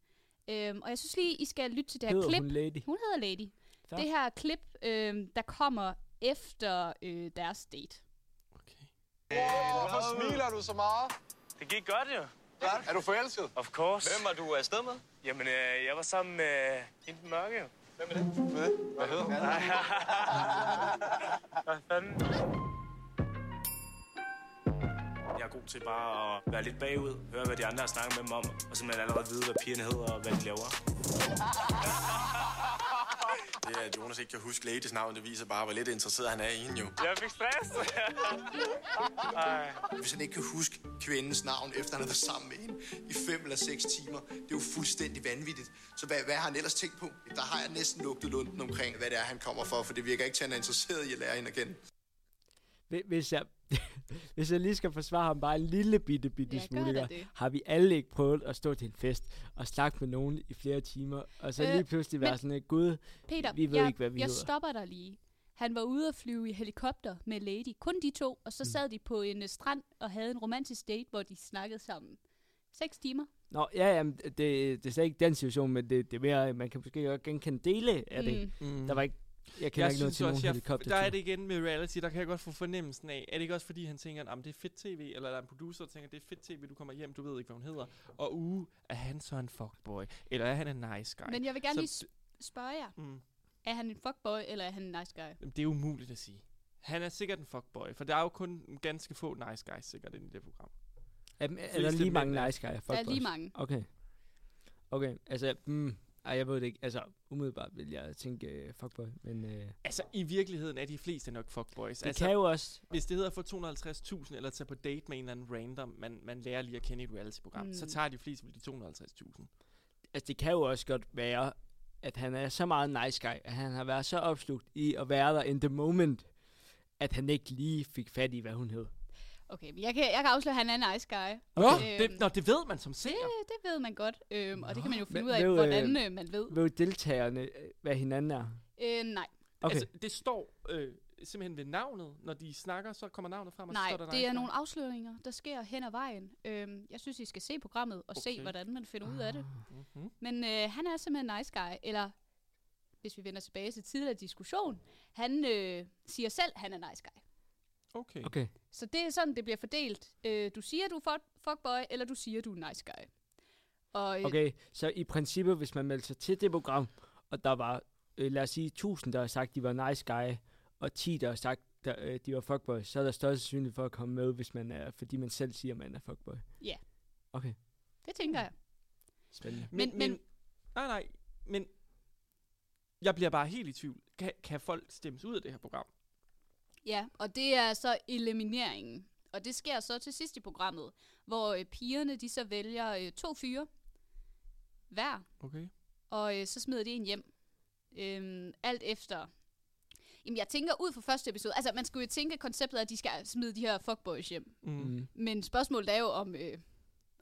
Øhm, og jeg synes lige, I skal lytte til det her Hedder klip. hun Lady? Hun hedder Lady. Så. Det her klip, øhm, der kommer efter øh, deres date. Hvorfor smiler du så meget? Det gik godt jo. Ja. Er du forelsket? Of course. Hvem var du afsted med? Jamen, øh, jeg var sammen med hende den mørke jo. Hvem er det? Hvad, Hvad hedder hun? Hvad fanden? Jeg er god til bare at være lidt bagud, høre hvad de andre har snakket med dem om, og simpelthen allerede vide, hvad pigerne hedder og hvad de laver. Det, at Jonas ikke kan huske Ladies navn, det viser bare, hvor lidt interesseret han er i hende jo. Jeg fik stress. Ej. Hvis han ikke kan huske kvindens navn, efter han har været sammen med hende i fem eller seks timer, det er jo fuldstændig vanvittigt. Så hvad, hvad har han ellers tænkt på? Der har jeg næsten lugtet lunden omkring, hvad det er, han kommer for, for det virker ikke til, at han er interesseret i at lære hende at kende. Hvi- Hvis jeg, hvis jeg lige skal forsvare ham bare en lille bitte, bitte Ja, smule, det. har vi alle ikke prøvet at stå til en fest og snakke med nogen i flere timer, og så Øh, lige pludselig være sådan, et gud, Peter, vi ved jeg, ikke, hvad vi jeg hedder. stopper dig lige. Han var ude at flyve i helikopter med Lady. Kun de to. Og så Mm. sad de på en øh, strand og havde en romantisk date, hvor de snakkede sammen. Seks timer. Nå, ja, jamen, det, det er slet ikke den situation, men det, det er mere, man kan måske godt genkende dele af det. Mm. Der var ikke, jeg Jeg ikke noget synes til nogen helikopter. der er det igen med reality, der kan jeg godt få fornemmelsen af, er det ikke også fordi, han tænker, at det er fedt tv, eller der er en producer, der tænker, det er fedt tv, du kommer hjem, du ved ikke, hvad hun hedder, og uh, er han så en fuckboy, eller er han en nice guy? Men jeg vil gerne Så lige sp- spørge jer. Mm. Er han en fuckboy, eller er han en nice guy? Det er umuligt at sige. Han er sikkert en fuckboy, for der er jo kun ganske få nice guys sikkert inde i det program. Er, er der fleste lige mange er- nice guys? Der er lige mange. Okay. Okay, altså, mm, ej, jeg ved det ikke. Altså, umiddelbart vil jeg tænke uh, fuckboy, men... Uh, Altså, i virkeligheden er de fleste nok fuckboys. Det altså, kan jo også- Hvis det hedder for 250.000, eller tage på date med en eller anden random, man, man lærer lige at kende i et reality-program, mm. så tager de fleste vel de 250.000. altså, det kan jo også godt være, at han er så meget nice guy, at han har været så opslugt i at være der in the moment, at han ikke lige fik fat i, hvad hun hed. Okay, men jeg kan, jeg kan afsløre, at han er en nice guy. Nå, det, nå, det ved man som seer. Det, det ved man godt, øhm, og det kan man jo finde ud af, ved, hvordan øh, øh, man ved. Ved deltagerne, hvad hinanden er? Øh, nej. Okay. Altså, det står øh, simpelthen ved navnet. Når de snakker, så kommer navnet frem, og så Nej, står der det nice er nogle afsløringer, der sker hen ad vejen. Øhm, jeg synes, I skal se programmet og se, Okay. hvordan man finder ud af det. Mhm. Men øh, han er simpelthen nice guy, eller hvis vi vender tilbage til tidligere diskussion, han øh, siger selv, han er nice guy. Okay. Okay. Så det er sådan, det bliver fordelt. Øh, du siger, du er fuck- fuckboy, eller du siger, du er nice guy. Og, øh, Okay, så i princippet, hvis man meldte sig til det program, og der var, øh, lad os sige, 1000, der har sagt, de var nice guy, og 10, der har sagt, der, øh, de var fuckboy, så er der større sandsynlighed for at komme med, hvis man er, fordi man selv siger, man er fuckboy. Ja, Okay, det tænker jeg. spændende. Men, Men- men, men- nej, nej, men jeg bliver bare helt i tvivl. Kan, kan folk stemmes ud af det her program? Ja, og det er så elimineringen. Og det sker så til sidst i programmet, hvor øh, pigerne de så vælger øh, to fyre hver, Okay. og øh, så smider de en hjem. Øhm, alt efter... Jamen, jeg tænker ud fra første episode... Altså, man skulle jo tænke, at konceptet er, at de skal smide de her fuckboys hjem. Mm. Men spørgsmålet er jo, om, øh,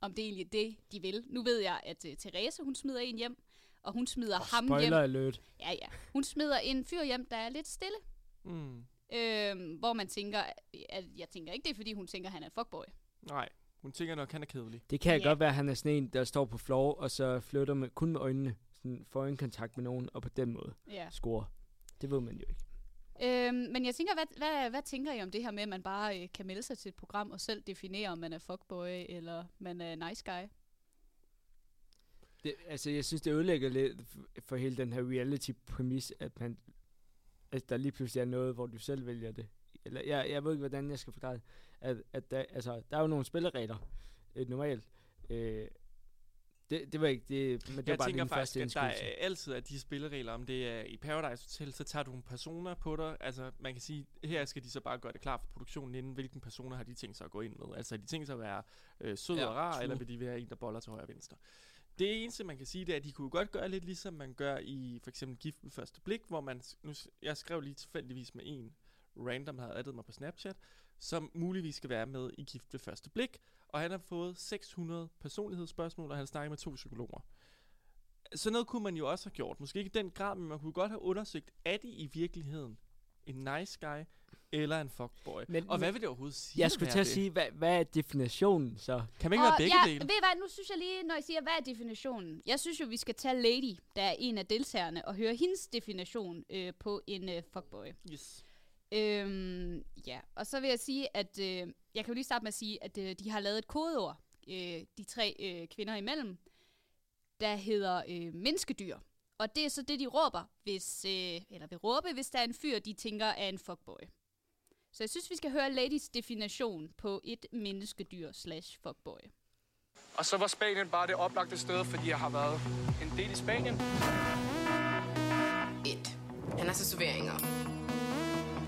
om det egentlig er det, de vil. Nu ved jeg, at øh, Therese, hun smider en hjem, og hun smider Oh, ham spoiler hjem. alert. Ja, ja. Hun smider en fyr hjem, der er lidt stille. Mm. Øhm, hvor man tænker, at jeg tænker ikke, det er, fordi hun tænker, at han er en fuckboy. Nej, hun tænker nok, han er kedelig. Det kan Ja. godt være, at han er sådan en, der står på floor, og så flytter med, kun med øjnene, sådan får øjenkontakt med nogen, og på den måde Ja. scorer. Det ved man jo ikke. Øhm, men jeg tænker, hvad, hvad, hvad tænker I om det her med, at man bare øh, kan melde sig til et program og selv definere, om man er fuckboy eller man er nice guy? Det, altså, jeg synes, det ødelægger lidt for hele den her reality-præmis, at, man, at der lige pludselig er noget, hvor du selv vælger det. Eller, jeg, jeg ved ikke, hvordan jeg skal forklare det. At, at der, altså, der er jo nogle spilleregler, øh, normalt. Øh, Det, det var ikke det, men det var jeg bare tænker min faktisk, første at der er altid er de spilleregler, om det er i Paradise Hotel, så tager du nogle personer på dig. Altså, man kan sige, her skal de så bare gøre det klar for produktionen inden, hvilken personer har de tænkt sig at gå ind med. Altså, har de tænkt sig at være øh, sød Ja, og rar, true. eller vil de være en, der boller til højre og venstre? Det eneste, man kan sige, det er, at de kunne godt gøre lidt ligesom man gør i for eksempel Gift ved første blik, hvor man, nu, jeg skrev lige tilfældigvis med en random, der havde addet mig på Snapchat, som muligvis skal være med i Gift ved første blik, og han har fået 600 personlighedsspørgsmål, og han snakker med to psykologer. Så noget kunne man jo også have gjort. Måske ikke i den grad, men man kunne godt have undersøgt, er de i virkeligheden en nice guy eller en fuckboy? Men- og hvad vil det overhovedet sige? Jeg skulle til at det? sige, hvad, hvad er definitionen så? Kan man ikke Og være begge ja, dele? ved I hvad, nu synes jeg lige, når jeg siger, hvad er definitionen? Jeg synes jo, vi skal tage Lady, der er en af deltagerne, og høre hendes definition øh, på en øh, fuckboy. Yes. Øhm, ja, og så vil jeg sige, at øh, jeg kan jo lige starte med at sige, at øh, de har lavet et kodeord, øh, de tre øh, kvinder imellem, der hedder øh, menneskedyr. Og det er så det, de råber, hvis, øh, eller vil råbe, hvis der er en fyr, de tænker er en fuckboy. Så jeg synes, vi skal høre Ladies definition på et menneskedyr slash fuckboy. Og så var Spanien bare det oplagte sted, fordi jeg har været en del i Spanien. 1. Han har tatoveringer.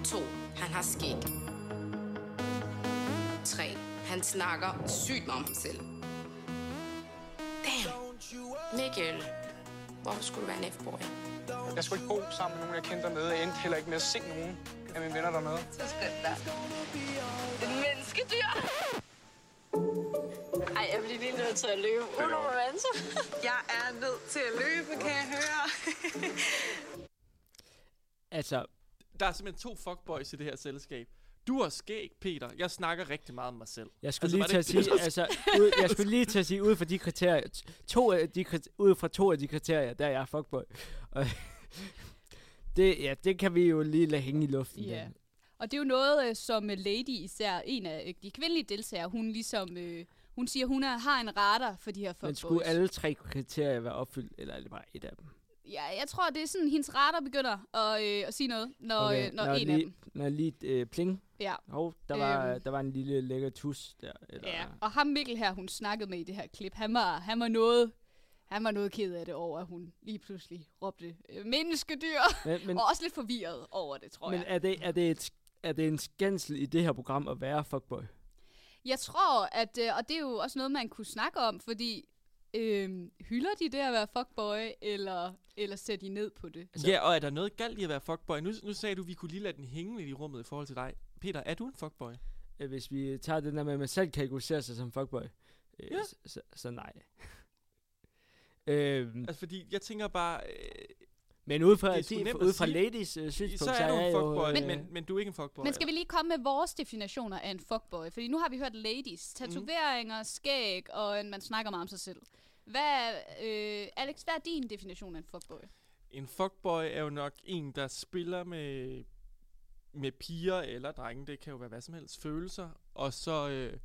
2. Han har skæg. 3. Han snakker sygt meget om ham selv. Damn. Mikkel. Hvorfor skulle du være en F-boy? Jeg skulle ikke bo sammen med nogen, jeg kendte dernede. Jeg endte heller ikke med at se nogen af mine venner dernede. Så skønt da. Et menneskedyr. Ej, jeg bliver lige nødt til at løbe. Uden romance. Jeg er nødt til at løbe, kan jeg høre. Altså, Der er simpelthen to fuckboys i det her selskab. Du har skæg, Peter. Jeg snakker rigtig meget om mig selv. Jeg skulle Altså, lige til at sige, altså, ud, jeg skulle lige til at sige, ud fra de kriterier, to af de, kriter- ud fra to af de kriterier, der er jeg fuckboy. Det, ja, det kan vi jo lige lade hænge i luften. Ja. den. Og det er jo noget, øh, som øh, Lady, især en af øh, de kvindelige deltagere, hun ligesom, øh, hun siger, hun er, har en radar for de her Men fuckboys. skulle alle tre kriterier være opfyldt, eller er det bare et af dem? Ja, jeg tror, det er sådan, hendes radar begynder at, øh, at sige noget, når, okay, øh, når, når en lige, af dem. Når lige øh, pling. Ja. Hov, der, var, Øhm. der var en lille lækker tus der. Eller, Ja, og ham Mikkel her, hun snakkede med i det her klip, han var, han var noget... Han var noget ked af det over, at hun lige pludselig råbte øh, menneskedyr. Men- men- og også lidt forvirret over det, tror Men jeg. er det, er, det et, er det en skændsel i det her program at være fuckboy? Jeg tror, at, øh, og det er jo også noget, man kunne snakke om, fordi øh, hylder de det at være fuckboy, eller, eller ser de ned på det? Ja, og er der noget galt i at være fuckboy? Nu, nu sagde du, at vi kunne lige lade den hænge lidt i rummet i forhold til dig. Peter, er du en fuckboy? Øh, Hvis vi tager den der med, at man selv kategoriserer sig som fuckboy, øh, Ja. så, så, så nej. Øhm, Altså, fordi jeg tænker bare... Øh, men ud fra, det er de, nemt ud fra sige. ladies øh, synspunkt, så er du en fuckboy, jo, men, øh, men, men du er ikke en fuckboy. Men skal vi lige komme med vores definitioner af en fuckboy? Fordi nu har vi hørt ladies, Mhm. tatoveringer, skæg, og en, man snakker meget om sig selv. Hvad, øh, Alex, hvad er din definition af en fuckboy? En fuckboy er jo nok en, der spiller med, med piger eller drenge, det kan jo være hvad som helst, følelser, og så øh,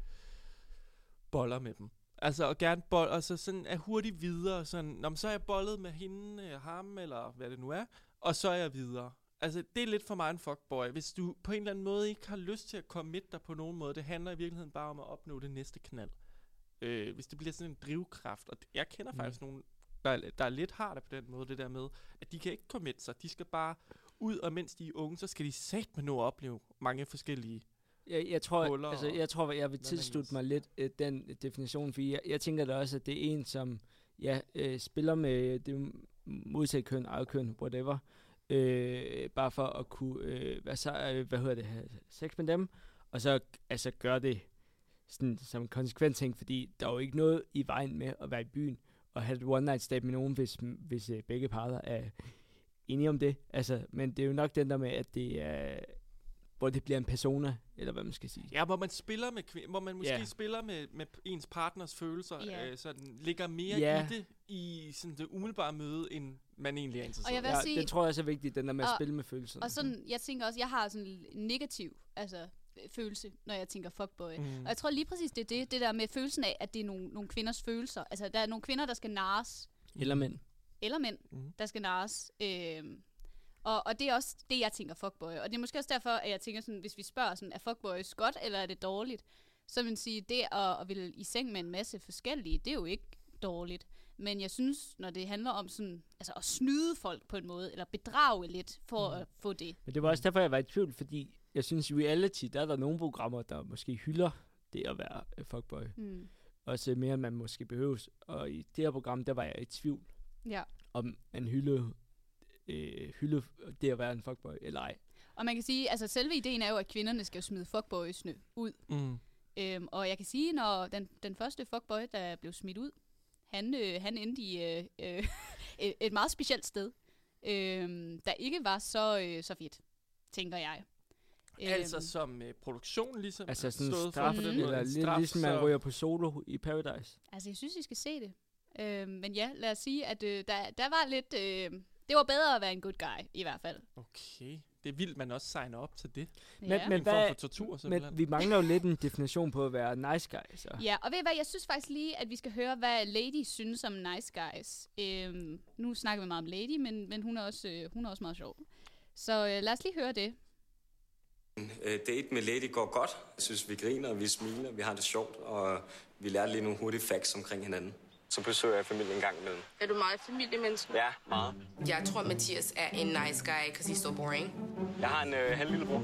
boller med dem. Altså, og gerne bold, og så sådan er hurtigt videre, sådan, Nå, men så er jeg bollet med hende, eller ham, eller hvad det nu er, og så er jeg videre. Altså, det er lidt for mig en fuckboy. Hvis du på en eller anden måde ikke har lyst til at komme dig på nogen måde, det handler i virkeligheden bare om at opnå det næste knald. Øh, hvis det bliver sådan en drivkraft, og jeg kender Mm. faktisk nogle, der, er- der er lidt har det på den måde, det der med, at de kan ikke commit sig, de skal bare ud, og mens de er unge, så skal de sagt med nå at opleve mange forskellige Jeg, jeg tror, huller altså, jeg tror, jeg vil tilslutte mig lidt øh, den definition, fordi jeg, jeg tænker da også, at det er en, som ja, øh, spiller med det modsatte køn, eget køn, whatever, øh, bare for at kunne, øh, hvad, så, øh, hvad hedder det, have sex med dem, og så altså gøre det sådan, som en konsekvent ting, fordi der er jo ikke noget i vejen med at være i byen og have et one night stand med nogen, hvis, hvis øh, begge parter er enige om det. Altså, men det er jo nok den der med, at det er, hvor det bliver en persona, eller hvad man skal sige. Ja, hvor man spiller med kvinder, hvor man måske Ja. spiller med, med ens partners følelser, Ja. øh, så den ligger mere Ja. i det, i sådan det umiddelbare møde, end man egentlig er interesseret Og jeg vil Ja, sige- det tror jeg også er vigtigt, den der med at Og- spille med følelserne. Og sådan, jeg tænker også, jeg har sådan en negativ altså, øh, følelse, når jeg tænker fuckboy. Mm. Og jeg tror lige præcis, det er det, det der med følelsen af, at det er nogle, nogle kvinders følelser. Altså, der er nogle kvinder, der skal nares, Eller mænd. eller mænd, mm. der skal nares. Øhm, og, og det er også det, jeg tænker fuckboy. Og det er måske også derfor, at jeg tænker sådan, hvis vi spørger sådan, er fuckboys godt, eller er det dårligt? Så vil man sige, det at, at ville i seng med en masse forskellige, det er jo ikke dårligt. Men jeg synes, når det handler om sådan, altså at snyde folk på en måde, eller bedrage lidt for mm. at få det. Men det var også derfor, jeg var i tvivl, fordi jeg synes, i reality, der er der nogle programmer, der måske hylder det at være øh, fuckboy. Mm. Også mere, end man måske behøves. Og i det her program, der var jeg i tvivl, Ja. om man hyldede, øh, hyldede det at være en fuckboy, eller ej. Og man kan sige, altså selve ideen er jo, at kvinderne skal smide fuckboysene ud. Mm. Øhm, og jeg kan sige, når den, den første fuckboy, der blev smidt ud, han, øh, han endte i øh, øh, et, et meget specielt sted, øh, der ikke var så, øh, så fedt, tænker jeg. Altså som øh, produktion ligesom Altså sådan stået straf, for den eller. En straf, ligesom man så- ryger på solo i Paradise. Altså, jeg synes, I skal se det. Øh, men ja, lad os sige, at øh, der, der var lidt... Øh, det var bedre at være en good guy, i hvert fald. Okay. Det er vildt, man også signer op til det. Men- Men, Ja. men, hvad, for tortur, simpelthen. men vi mangler jo lidt en definition på at være nice guy. Så. Ja, og ved I hvad, jeg synes faktisk lige, at vi skal høre, hvad Lady synes om Nice Guys. Øhm, nu snakker vi meget om Lady, men, men hun, er også, øh, hun er også meget sjov. Så øh, lad os lige høre det. Øh, Date med Lady går godt. Jeg synes, vi griner, vi smiler, vi har det sjovt, og vi lærer lige nogle hurtige facts omkring hinanden. Så besøger jeg familien en gang imellem. Er du meget familiemenneske? Ja, meget. Jeg tror, Mathias er en nice guy, because he's so boring. Jeg har en øh, halv lillebror.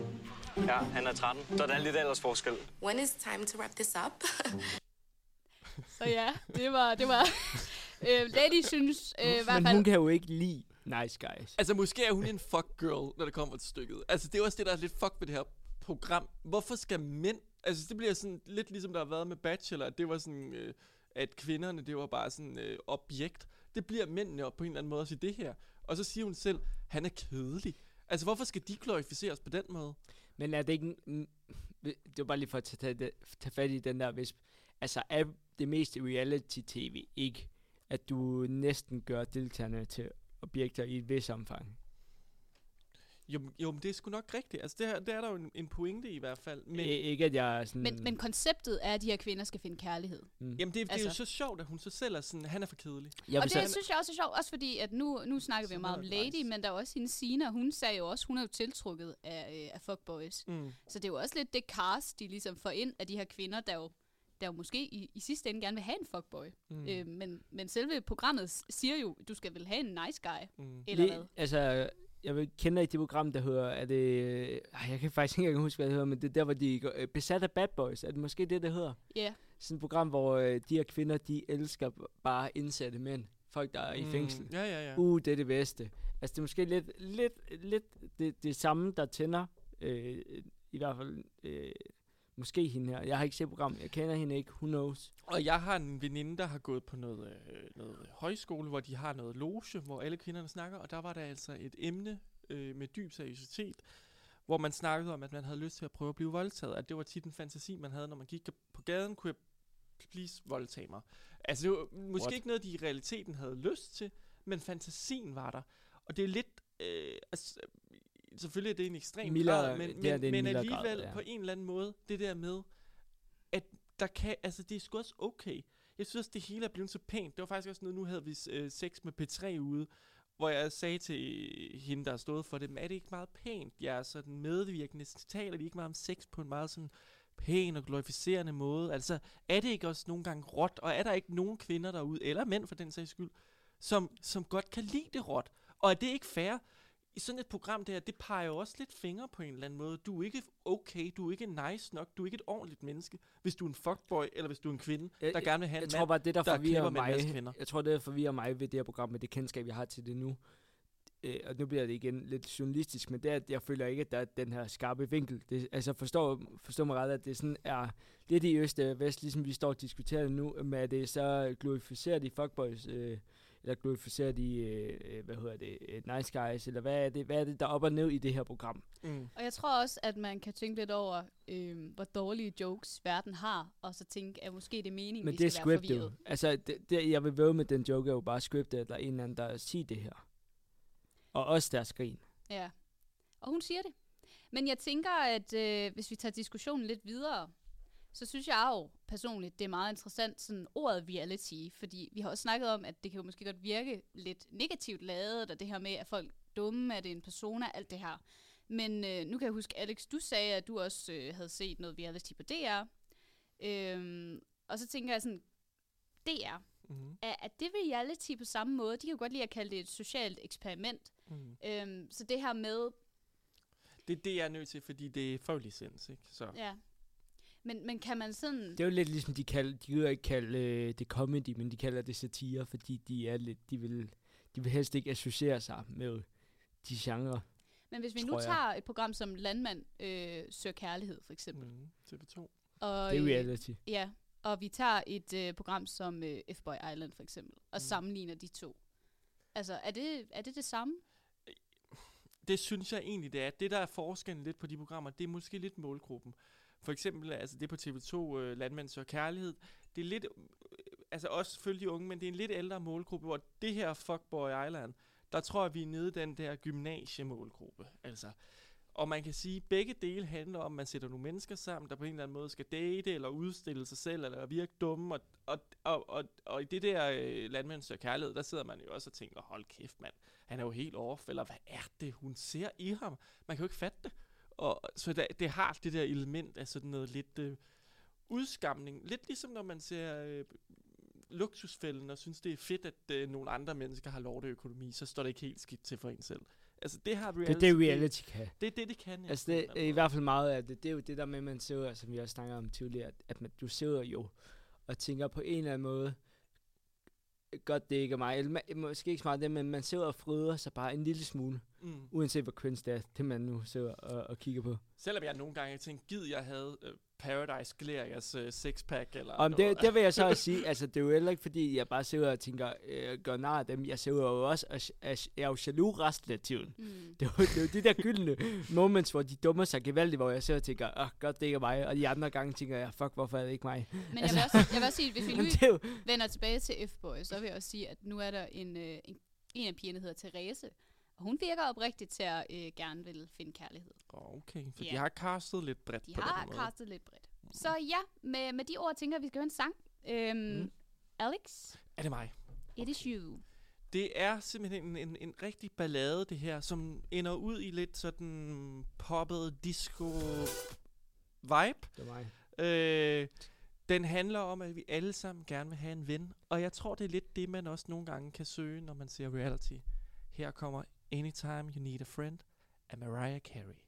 Ja, han er 13, så der er lidt aldersforskel. When is time to wrap this up? Så ja, det var... Det var øh, Lady synes øh, hvert Men fald... hun kan jo ikke lide nice guys. Altså, måske er hun en fuck girl, når det kommer til stykket. Altså, det er også det, der er lidt fuck ved det her program. Hvorfor skal mænd... Altså, det bliver sådan lidt ligesom der har været med Bachelor, at det var sådan, øh, at kvinderne, det var bare sådan øh, objekt. Det bliver mændene op på en eller anden måde også i det her. Og så siger hun selv, han er kedelig. Altså, hvorfor skal de glorificeres på den måde? Men er det ikke... en- Det var bare lige for at tage, tage, tage fat i den der visp. Altså, er det meste reality-tv ikke, at du næsten gør deltagerne til objekter i et vis omfang? Jo, jo, men det er sgu nok rigtigt. Altså, det, her, det er der jo en, en pointe i hvert fald. Men, Men, ikke at jeg er sådan... Men, men konceptet er, at de her kvinder skal finde kærlighed. Mm. Jamen, det, det er jo Altså- så sjovt, at hun så selv er sådan, han er for kedelig. Jeg og det så- synes jeg også er sjovt, også fordi, at nu, nu snakker vi jo meget om Lady, men der er også hende Sina, hun sagde jo også, hun er jo tiltrukket af, øh, af fuckboys. Mm. Så det er jo også lidt det cast, de ligesom får ind af de her kvinder, der jo, der jo måske i, i sidste ende gerne vil have en fuckboy. Mm. Øh, men, men selve programmet siger jo, du skal vel have en nice guy, mm. eller Le- hvad? Altså, jeg vil kende ikke det program, der hedder, er det, øh, jeg kan faktisk ikke engang huske, hvad det hedder, men det er der, hvor de går, øh, besat af bad boys, er det måske det, det hedder? Ja. Sådan et program, hvor øh, de her kvinder, de elsker bare indsatte mænd, folk, der er i Mm, fængsel. ja, ja, ja. Uh, det er det bedste. Altså, det er måske lidt, lidt, lidt det, det samme, der tænder, øh, i hvert fald, øh, måske hende her. Jeg har ikke set programmet, jeg kender hende ikke, who knows. Og jeg har en veninde, der har gået på noget, øh, noget højskole, hvor de har noget loge, hvor alle kvinderne snakker, og der var der altså et emne øh, med dyb seriøsitet, hvor man snakkede om, at man havde lyst til at prøve at blive voldtaget. At det var tit en fantasi, man havde, når man gik på gaden, kunne jeg please voldtage mig. Altså, det var måske What? ikke noget, de i realiteten havde lyst til, men fantasien var der. Og det er lidt... Øh, altså, selvfølgelig er det en ekstrem Mildere- grad, men, det er men, det en men mildere grad, alligevel ja. på en eller anden måde, det der med, at der kan, altså det er sgu også okay. Jeg synes også, det hele er blevet så pænt. Det var faktisk også noget, nu havde vi øh, sex med P3 ude, hvor jeg sagde til hende, der har stået for det, men er det ikke meget pænt? Jeg er sådan medvirkende, så taler de ikke meget om sex på en meget sådan pæn og glorificerende måde. Altså, er det ikke også nogle gange råt, og er der ikke nogen kvinder derude, eller mænd for den sags skyld, som, som godt kan lide det råt? Og er det ikke fair? I sådan et program der, det peger jo også lidt fingre på en eller anden måde. Du er ikke okay, du er ikke nice nok, du er ikke et ordentligt menneske, hvis du er en fuckboy, eller hvis du er en kvinde, der gerne vil have en jeg mand, tror bare, det der, der forvirrer mig, kvinder. jeg tror, det der forvirrer mig ved det her program, med det kendskab, jeg har til det nu, øh, og nu bliver det igen lidt journalistisk, men det er, at jeg føler ikke, at der er den her skarpe vinkel. Det, altså forstår, forstår mig ret, at det sådan er lidt i øst og vest, ligesom vi står og diskuterer det nu, med at det så glorificerer de fuckboys, øh, eller glorificerer de, øh, hvad hedder det, øh, nice guys, eller hvad er, det, hvad er det, der er op og ned i det her program? Mm. Og jeg tror også, at man kan tænke lidt over, øh, hvor dårlige jokes verden har, og så tænke, at måske det er meningen, Men vi det er være scriptet. forvirret. Altså, det, det, jeg vil væve med den joke, er jo bare scriptet, at der er en eller anden, der siger det her. Og også deres grin. Ja, og hun siger det. Men jeg tænker, at øh, hvis vi tager diskussionen lidt videre, så synes jeg jo personligt, det er meget interessant, sådan ordet reality, fordi vi har også snakket om, at det kan jo måske godt virke lidt negativt lavet, og det her med, at folk er dumme, at det er en persona, alt det her. Men øh, nu kan jeg huske, Alex, du sagde, at du også øh, havde set noget reality på DR. Øhm, og så tænker jeg sådan, DR, Mhm. Er, er det reality på samme måde? De kan jo godt lide at kalde det et socialt eksperiment. Mhm. Øhm, så det her med, Det er det, jeg er nødt til, fordi det er for licens, ikke? Så. ja. Men, men kan man sådan... Det er jo lidt ligesom, de kalder, de jo ikke kalde øh, det comedy, men de kalder det satire, fordi de er lidt, de vil, de vil helst ikke associere sig med de genrer. Men hvis vi nu jeg. tager et program som Landmand øh, søger kærlighed, for eksempel. Mm, TV2. Og, Det er øh, reality. Ja, og vi tager et øh, program som øh, F-Boy Island, for eksempel, og Mm. sammenligner de to. Altså, er det er det, det samme? Det synes jeg egentlig, det er. Det, der er forskellen lidt på de programmer, det er måske lidt målgruppen. For eksempel, altså det på TV2, øh, Landmænd søger kærlighed, det er lidt, øh, altså også selvfølgelig de unge, men det er en lidt ældre målgruppe, hvor det her Fuckboy Island, der tror jeg, vi er nede i den der gymnasiemålgruppe. Altså, og man kan sige, at begge dele handler om, at man sætter nogle mennesker sammen, der på en eller anden måde skal date, eller udstille sig selv, eller virke dumme. Og, og, og, og, og i det der øh, landmænds kærlighed, der sidder man jo også og tænker, hold kæft mand, han er jo helt off, eller hvad er det, hun ser i ham? Man kan jo ikke fatte det. Og, så det, det har det der element af sådan noget lidt øh, udskamning. Lidt ligesom når man ser øh, luksusfælden og synes, det er fedt, at øh, nogle andre mennesker har lorteøkonomi, så står det ikke helt skidt til for en selv. Altså det har Det reality. er det, reality kan. Det er det, det kan. ja, Altså det er i hvert fald meget af det. Det er jo det der med, man sidder, som vi også snakker om tidligere, at- at man, du sidder jo og tænker på en eller anden måde, godt det ikke er mig, eller måske ikke så meget det, men man sidder og fryder sig bare en lille smule, Mm. uanset hvor cringe det er, det man nu sidder og, og kigger på. Selvom jeg nogle gange tænker, gid jeg havde øh, Paradise Glerias øh, sixpack eller Om noget. det, det vil jeg så også sige, altså det er jo heller ikke fordi, jeg bare sidder og tænker, øh, gør nar af dem. Jeg sidder jo også, og, og, jeg er jo jaloux resten af tiden. Mm. Det, er jo, det er jo de der gyldne moments, hvor de dummer sig gevaldigt, hvor jeg sidder og tænker, åh, godt det ikke er mig. Og de andre gange tænker jeg, fuck, hvorfor er det ikke mig? Men jeg, vil også, jeg vil også sige, hvis vi nu er vender tilbage til F-Boy, så vil jeg også sige, at nu er der en, øh, en, en af pigerne, der hedder Therese, og hun virker oprigtigt til at øh, gerne vil finde kærlighed. Okay, for Ja. de har castet lidt bredt De på har den castet lidt bredt. Så ja, med, med de ord tænker jeg, at vi skal høre en sang. Øhm, Mm. Alex, Er det mig? it is you. Det er simpelthen en, en, en rigtig ballade, det her, som ender ud i lidt sådan poppet disco vibe. Det er mig. Øh, den handler om, at vi alle sammen gerne vil have en ven, og jeg tror, det er lidt det, man også nogle gange kan søge, når man ser reality. Her kommer Anytime You Need a Friend af Mariah Carey.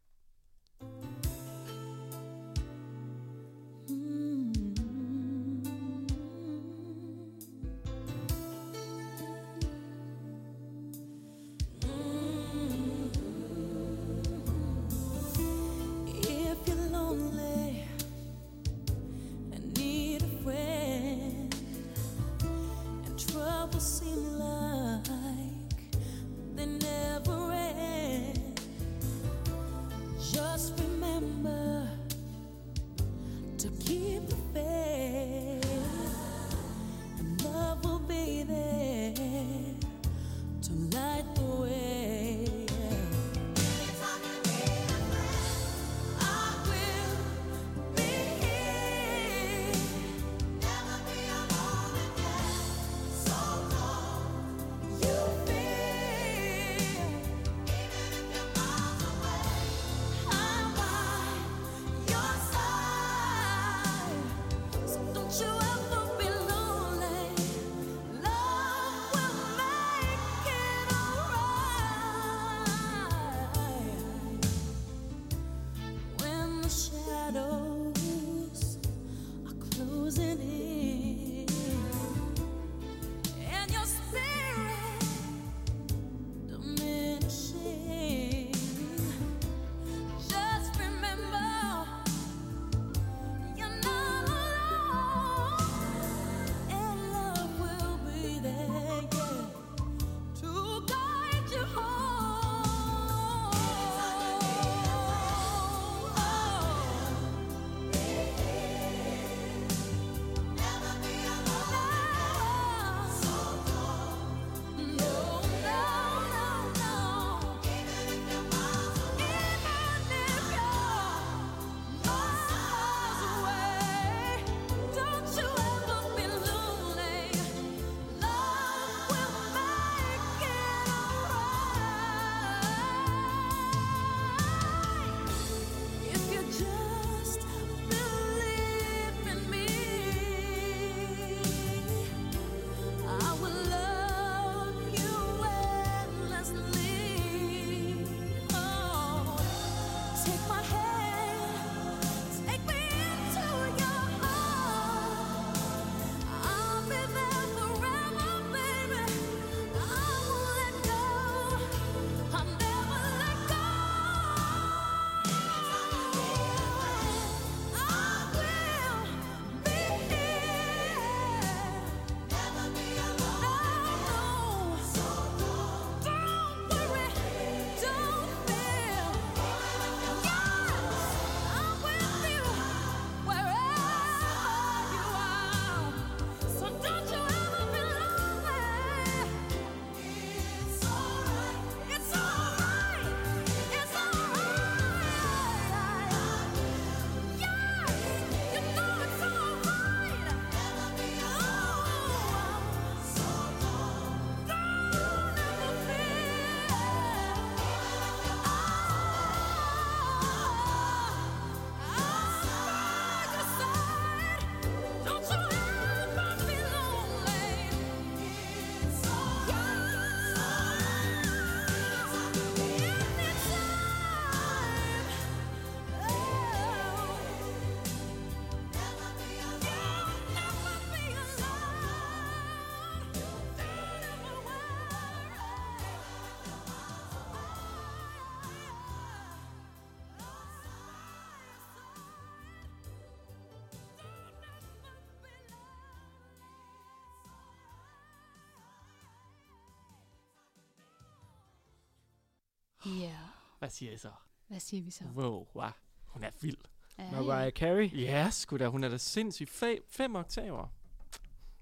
Ja. Hvad siger I så? Hvad siger vi så? Wow, wow. Hun er vild. Ja, Mariah Carey? Ja, sgu da. Hun er da sindssygt fem, fem oktaver.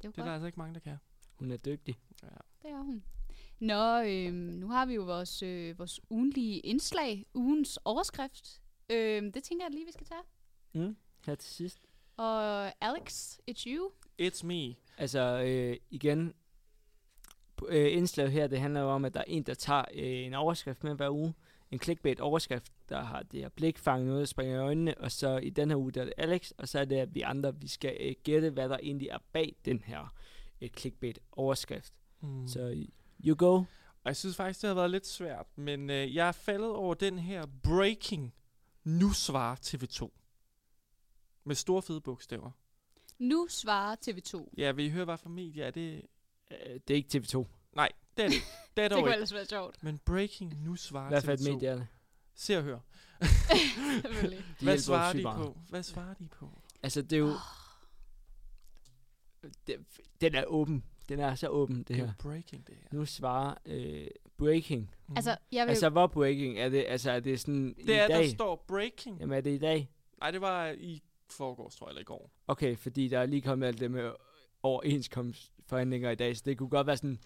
Det er Det er der altså ikke mange, der kan. Hun er dygtig. Ja. Det er hun. Nå, øhm, nu har vi jo vores, øh, vores ugenlige indslag, ugens overskrift. Øhm, det tænker jeg lige, vi skal tage. Mm. Her til sidst. Og Alex, it's you. It's me. Altså, øh, igen, øh, indslaget her, det handler jo om, at der er en, der tager øh, en overskrift med hver uge. En clickbait-overskrift, der har det her blikfang, noget, der springer i øjnene, og så i den her uge, der er det Alex, og så er det, at vi andre, vi skal øh, gætte, hvad der egentlig er bag den her øh, clickbait-overskrift. Mm. Så you go. Og jeg synes faktisk, det har været lidt svært, men øh, jeg er faldet over den her breaking. Nu svarer TV2. Med store fede bogstaver. Nu svarer TV2. Ja, vil I høre, hvad for medie er det? Øh, det er ikke TV2. Nej, det er det. ikke. Det er Det kunne ikke. ellers være sjovt. Men breaking nu svarer Hvad for et TV2. medie er det? Se og hør. Selvfølgelig. De Hvad hjælper svarer sygt de meget. på? Hvad svarer de på? Altså, det er jo... Det, den er åben. Den er så åben, det Det er her. jo breaking, det her. Nu svarer øh, breaking. Altså, jeg vil... Altså, hvor breaking? Er det, altså, er det sådan Det i er, dag? der står breaking. Jamen, er det i dag? Nej, det var i forgårs, tror jeg, eller i går. Okay, fordi der er lige kommet alt det med overenskomstforhandlinger i dag, så det kunne godt være sådan...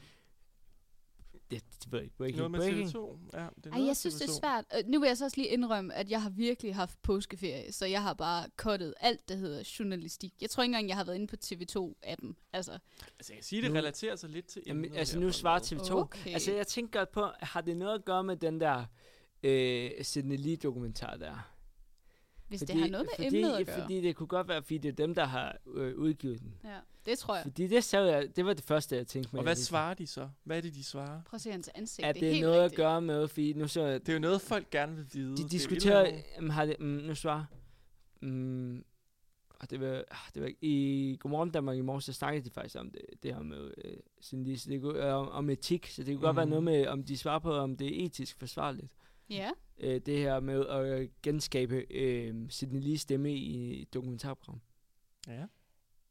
Det, det ved jeg ikke. Breaking, Noget med breaking. TV2. Ja, det er Ej, jeg synes, det er TV2. svært. Øh, Nu vil jeg så også lige indrømme, at jeg har virkelig haft påskeferie, så jeg har bare kottet alt, der hedder journalistik. Jeg tror ikke engang, jeg har været inde på TV2-appen. Altså, Altså, jeg kan sige, det Nu- relaterer sig lidt til Jamen, emnet altså, nu svarer måde. TV2. Okay. Altså, jeg tænker godt på, har det noget at gøre med den der øh, Sidney Lee-dokumentar der? Hvis det har noget med fordi, emnet at gøre. Fordi det kunne godt være, fordi det er dem, der har øh, udgivet den. Ja, det tror jeg. Fordi det, så jeg, det var det første, jeg tænkte med. Og hvad svarer de så? Hvad er det, de svarer? Prøv at se hans ansigt. Er det det, er helt noget rigtigt. at gøre med, fordi nu så jeg, Det er jo noget, folk gerne vil vide. De diskuterer, um, har det, um, nu svarer, um, og det var, ah, det var i Godmorgen Danmark i morges, så snakkede de faktisk om det, det her med øh, sådan lige, så det kunne, øh, om, om etik, så det kunne godt være Mhm. noget med, om de svarer på, om det er etisk forsvarligt. Ja. Øh, det her med at øh, genskabe øh, Sidney Lees stemme i et dokumentarprogram. Ja.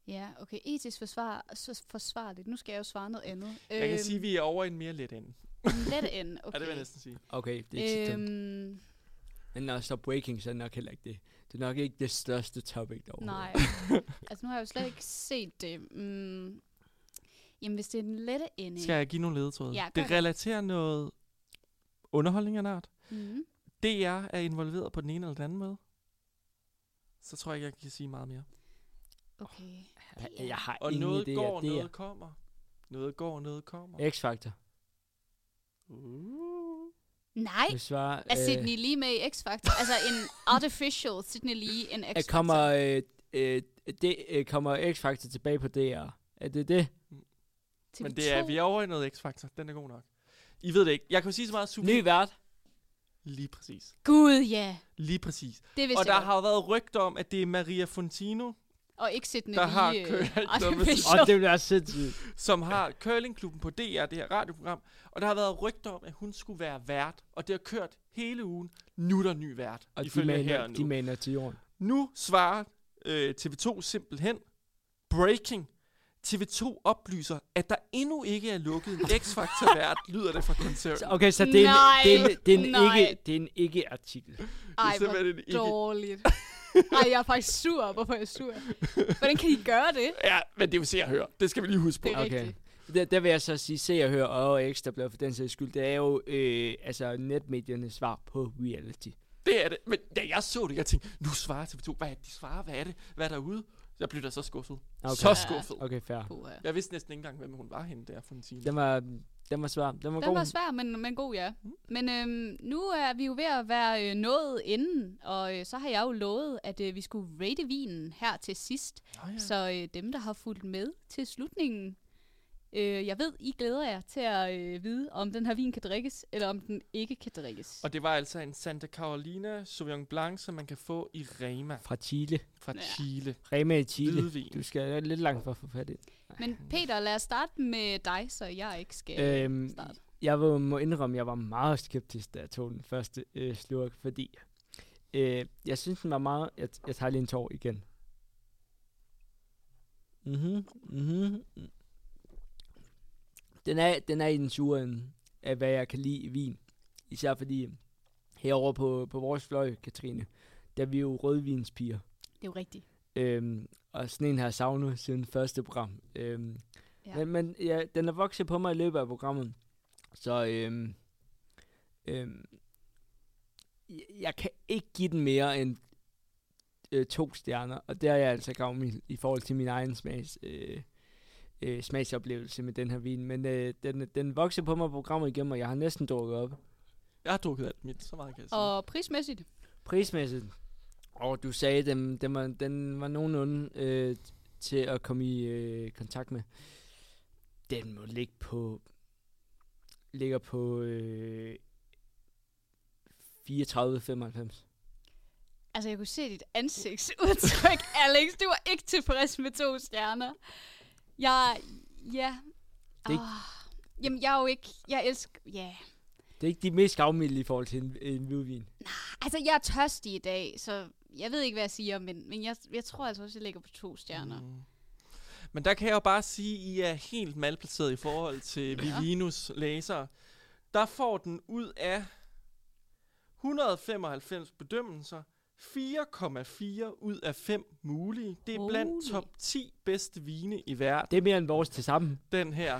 Ja, okay. Etisk forsvar, så forsvarligt. Nu skal jeg jo svare noget andet. Jeg kan sige, at vi er over i en mere let ende. Let end, okay. Ja, det vil jeg næsten sige. Okay, det er ikke så dumt. Øhm, Men når der står breaking, så er det nok heller ikke det. Det er nok ikke det største topic derovre. nej. altså, nu har jeg jo slet ikke set det. Mm, jamen, hvis det er den lette ende... Skal jeg give nogle ledetråde? Ja, det relaterer noget underholdning af en art. Mhm. DR er involveret på den ene eller den anden måde. Så tror jeg ikke, jeg kan sige meget mere. Okay. Jeg, jeg har Og ingen noget idé går, det. noget kommer. Noget går, noget kommer. X-Factor. Uh. Nej, Du svarer, er øh, Sydney Lee med i X-Factor? altså en artificial Sydney Lee in at X-Factor. kommer, øh, øh, det, øh, kommer X-Factor tilbage på DR. Er det det? Men det er, vi er over i noget X-Factor. Den er god nok. I ved det ikke. Jeg kan jo sige så meget super. Ny vært. Lige præcis. Gud, ja. Lige præcis. Det vidste og der har jo været rygter om, at det er Maria Fontino, Og ikke Sydney der har øh, kørt artificial. Og det bliver sindssygt. som har curlingklubben på DR, det her radioprogram. Og der har været rygter om, at hun skulle være vært. Og det har kørt hele ugen. Nu er der ny vært. Og de ifølge her nu. de maner til jorden. Nu svarer øh, TV2 simpelthen, breaking, TV2 oplyser, at der endnu ikke er lukket en X-Factor-vært, lyder det fra koncernen. Okay, så det er, Nej, en, det er, en, det er en nej. ikke, det er en ikke-artikel. Ej, Det er hvor ikke- dårligt. Ej, jeg er faktisk sur. Hvorfor er jeg sur? Hvordan kan I gøre det? Ja, men det er jo se og høre. Det skal vi lige huske på. Det er Okay. rigtigt. Der, der vil jeg så sige, se og høre og Ekstrabladet for den sags skyld, det er jo øh, altså netmediernes svar på reality. Det er det. Men da jeg så det, jeg tænkte, nu svarer TV2. Hvad er det, de svarer? Hvad er det? Hvad er derude? Jeg blev da så skuffet. Okay. Så skuffet. Okay, fair. Puha. Jeg vidste næsten ikke engang, hvem hun var henne der for en time. Den var, den var svær. Den var Den god. var svær, men, men god, ja. Men øhm, nu er vi jo ved at være øh, nået inden, og øh, så har jeg jo lovet, at øh, vi skulle rate vinen her til sidst. Oh, ja. Så øh, dem, der har fulgt med til slutningen, øh, jeg ved, I glæder jer til at øh, vide, om den her vin kan drikkes, eller om den ikke kan drikkes. Og det var altså en Santa Carolina Sauvignon Blanc, som man kan få i Rema Fra Chile. fra Ja. Chile. Rema i Chile. Hvidvin. Du skal lidt langt for at få fat i. Men Peter, lad os starte med dig, så jeg ikke skal Øhm, starte. jeg var, må indrømme, at jeg var meget skeptisk, da jeg tog den første øh, slurk, fordi øh, jeg synes, den var meget... Jeg, jeg tager lige en tår igen. Mhm, mhm. Den er, den er i den sure ende af, hvad jeg kan lide i vin. især fordi herover på, på vores fløj, Katrine, der er vi jo rødvinspiger. Det er jo rigtigt. Øhm, og sådan en har jeg savnet siden første program. Øhm, Ja. Men, men ja, den er vokset på mig i løbet af programmet. Så øhm, øhm, jeg, jeg kan ikke give den mere end øh, to stjerner. Og det er jeg altså gavmild i forhold til min egen smags, øh, øh, smagsoplevelse med den her vin. Men øh, den, den vokser på mig på programmet igennem, og jeg har næsten drukket op. Jeg har drukket alt mit, så meget kan jeg sige. Og prismæssigt? Prismæssigt. Og du sagde, den, den, var, den var nogenlunde øh, til at komme i øh, kontakt med. Den må ligge på... Ligger på øh, 34,95. Altså, jeg kunne se dit ansigtsudtryk, Alex. Du var ikke tilfreds med to stjerner. Jeg, ja. Det er ikke- Oh, jamen, jeg er jo ikke, jeg elsker, ja. Det er ikke de mest gavmilde i forhold til en, en hvidvin. Altså, jeg er tørstig i dag, så jeg ved ikke, hvad jeg siger, men, men jeg, jeg tror altså også, jeg ligger på to stjerner. Mm. Men der kan jeg jo bare sige, at I er helt malplaceret i forhold til Vivinus læsere. Der får den ud af 195 bedømmelser, 4,4 ud af 5 mulige. Det er blandt Holy. top 10 bedste vine i verden. Det er mere end vores til sammen. Den her.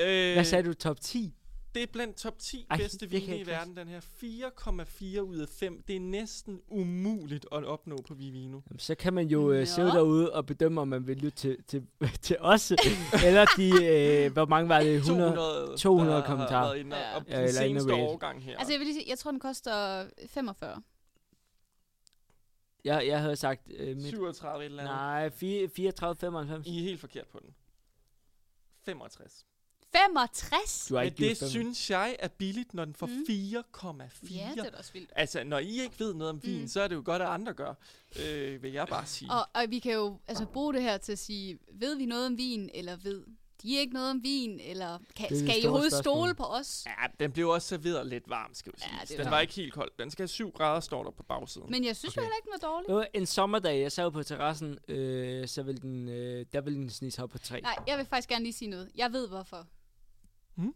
Øh, Hvad sagde du? Top 10? Det er blandt top 10 Ej, bedste vine i verden, den her. 4,4 ud af 5. Det er næsten umuligt at opnå på Vivino. Jamen, så kan man jo øh, sidde derude og bedømme, om man vil lytte til, til, til os, eller de, øh, hvor mange var det? 100, 200, 200 der har kommentarer. været inde og- og den eller seneste rate. årgang her. Altså, jeg vil lige sige, jeg tror, den koster 45. Jeg, jeg havde sagt... Øh, mit, 37 et eller andet. Nej, 4, 34, 95. I er helt forkert på den. 65. 65? Du har Men ikke givet det fem. synes jeg er billigt, når den får Mm. 4,4. Ja, det er da også vildt. Altså, når I ikke ved noget om vin, Mm. så er det jo godt, at andre gør, øh, vil jeg bare sige. Og, og vi kan jo altså bruge det her til at sige, ved vi noget om vin, eller ved de ikke noget om vin, eller kan, Det er det skal I overhovedet stole på os? Ja, den blev også serveret lidt varm, skal vi sige. Ja, det er den jo var klart. ikke helt kold. Den skal have 7 grader, står der på bagsiden. Men jeg synes okay. jo heller ikke, den var dårlig. Det var en sommerdag, jeg sad på terrassen, øh, så ville den, øh, der ville den snige sig op på 3. Nej, jeg vil faktisk gerne lige sige noget. Jeg ved hvorfor. Hmm?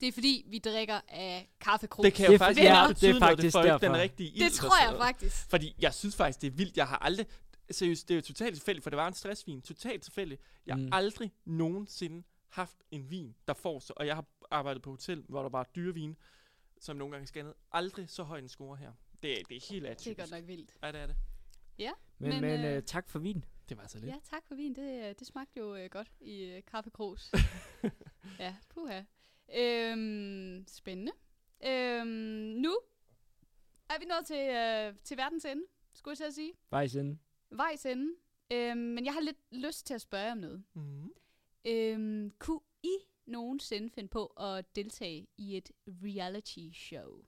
Det er fordi, vi drikker af kaffekrus. Det kan jo faktisk ja, det er noget, det faktisk får ikke derfor. den rigtige ild. Det tror jeg faktisk. Fordi jeg synes faktisk, det er vildt. Jeg har aldrig... Seriøst, det er jo totalt tilfældigt, for det var en stressvin. Totalt tilfældigt. Jeg har Mm. aldrig nogensinde haft en vin, der får så... Og jeg har arbejdet på hotel, hvor der var dyrevin, som nogle gange scannede. Aldrig så høj en score her. Det, er- det er helt atypisk. Det er godt nok vildt. Ja, det er det. Ja, Men, men, men øh, tak for vin. Det var så lidt. Ja, tak for vin. Det, øh, det smagte jo øh, godt i øh, kaffekrus. ja, puha. Øhm, spændende. Øhm, nu er vi nået til, øh, til verdens ende, skulle jeg til at sige. Vejs ende. Vejs ende. Øhm, men jeg har lidt lyst til at spørge om noget. Mm. Øhm, kunne I nogensinde finde på at deltage i et reality show?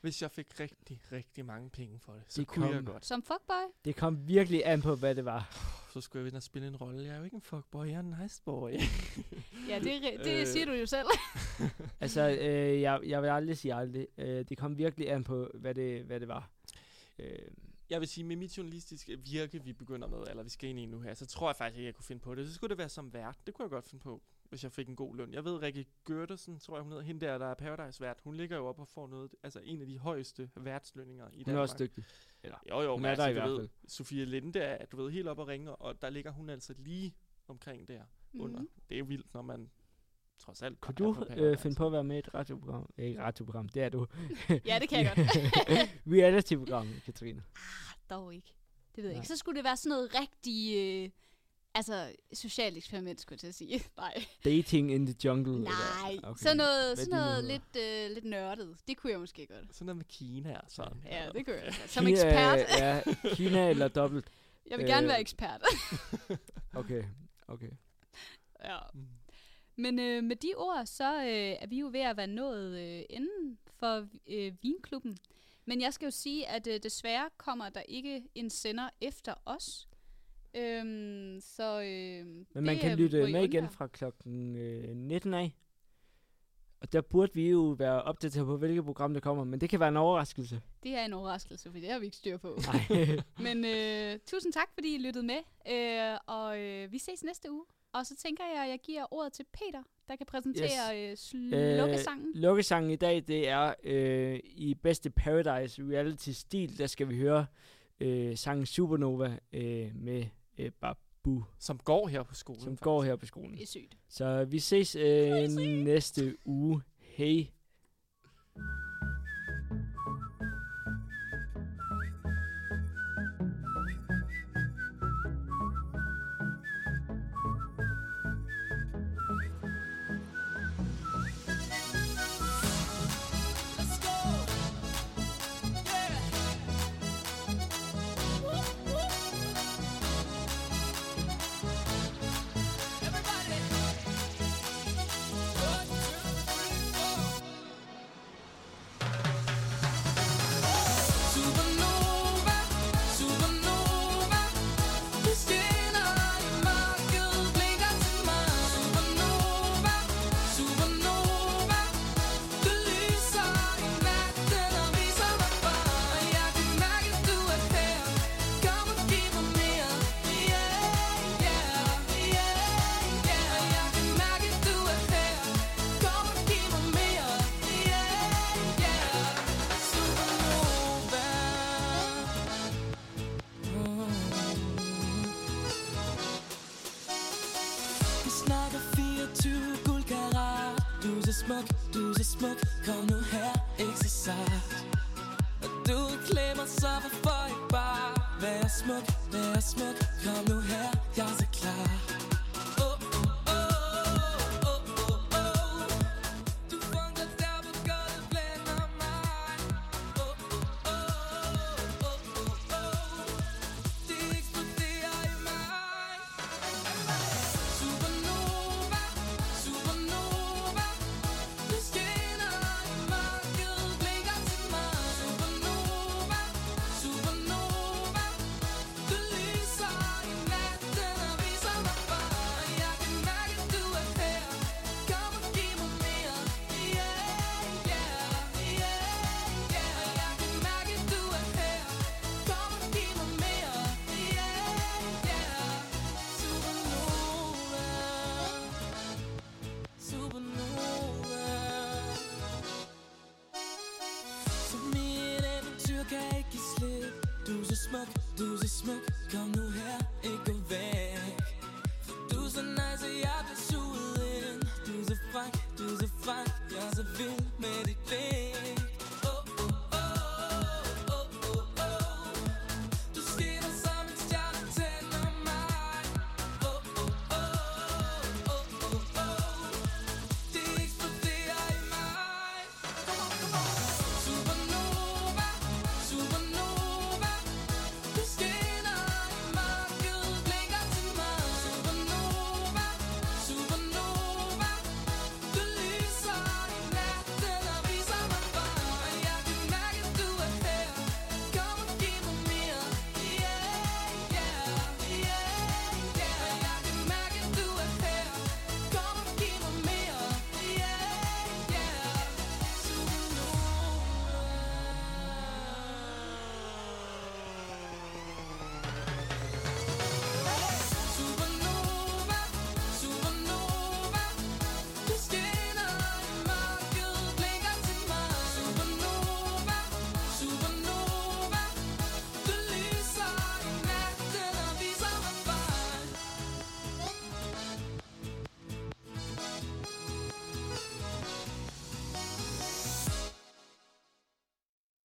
Hvis jeg fik rigtig, rigtig mange penge for det, så Det kunne jeg kom. godt. Som fuckboy? Det kom virkelig an på, hvad det var. Så skulle jeg ind og spille en rolle. Jeg er jo ikke en fuckboy, jeg er en nice boy. Ja, det, er det Øh. siger du jo selv. Altså, øh, jeg, jeg vil aldrig sige aldrig. Øh, det kom virkelig an på, hvad det, hvad det var. Øh, jeg vil sige, med mit journalistiske virke, vi begynder med, eller vi skal ind i nu her, så tror jeg faktisk ikke, jeg kunne finde på det. Så skulle det være som vært. Det kunne jeg godt finde på, hvis jeg fik en god løn. Jeg ved, Rikke Gørtersen, tror jeg hun hedder, hende der, der er Paradise-vært, hun ligger jo op og får noget, altså en af de højeste værtslønninger i Hun er Danmark. også dygtig. Eller, jo, jo, hun men er der altså, i du hvert ved, Sofia Linde er, du ved, helt op og ringer, og der ligger hun altså lige omkring der under. Mhm. Det er jo vildt, når man trods alt Kunne er du øh, finde på at være med i et radioprogram? Eh, Ikke et radioprogram, det er du. Ja, det kan jeg godt. Reality-program, Katrine. Dog ikke. Det ved jeg Nej. ikke. Så skulle det være sådan noget rigtig... Øh, altså, socialt eksperiment, skulle jeg til at sige. Nej. Dating in the jungle. Nej, eller- okay. sådan noget, sådan noget lidt, øh, lidt nørdet. Det kunne jeg måske godt. Sådan noget med Kina og sådan. Ja, det kunne jeg godt. Som Kina, ekspert. ja, Kina eller dobbelt. Jeg vil gerne Øh, være ekspert. Okay, okay. ja. Men øh, med de ord, så øh, er vi jo ved at være nået øh, inden for øh, Vinklubben. Men jeg skal jo sige, at øh, desværre kommer der ikke en sender efter os. Øhm, så øh, Men man det, kan øh, lytte med igen fra klokken øh, 19 af. Og der burde vi jo være opdateret på, hvilket program der kommer, men det kan være en overraskelse. Det er en overraskelse, for det har vi ikke styr på. men øh, tusind tak, fordi I lyttede med, øh, og øh, vi ses næste uge. Og så tænker jeg, at jeg giver ordet til Peter, der kan præsentere yes. øh, øh lukkesangen. Øh, lukkesangen i dag, det er øh, i bedste Paradise Reality-stil, der skal vi høre øh, sangen Supernova øh, med øh, Bab. Bu, som går her på skolen. som faktisk. går her på skolen. Det er sygt. Så vi ses øh, næste uge. Hej.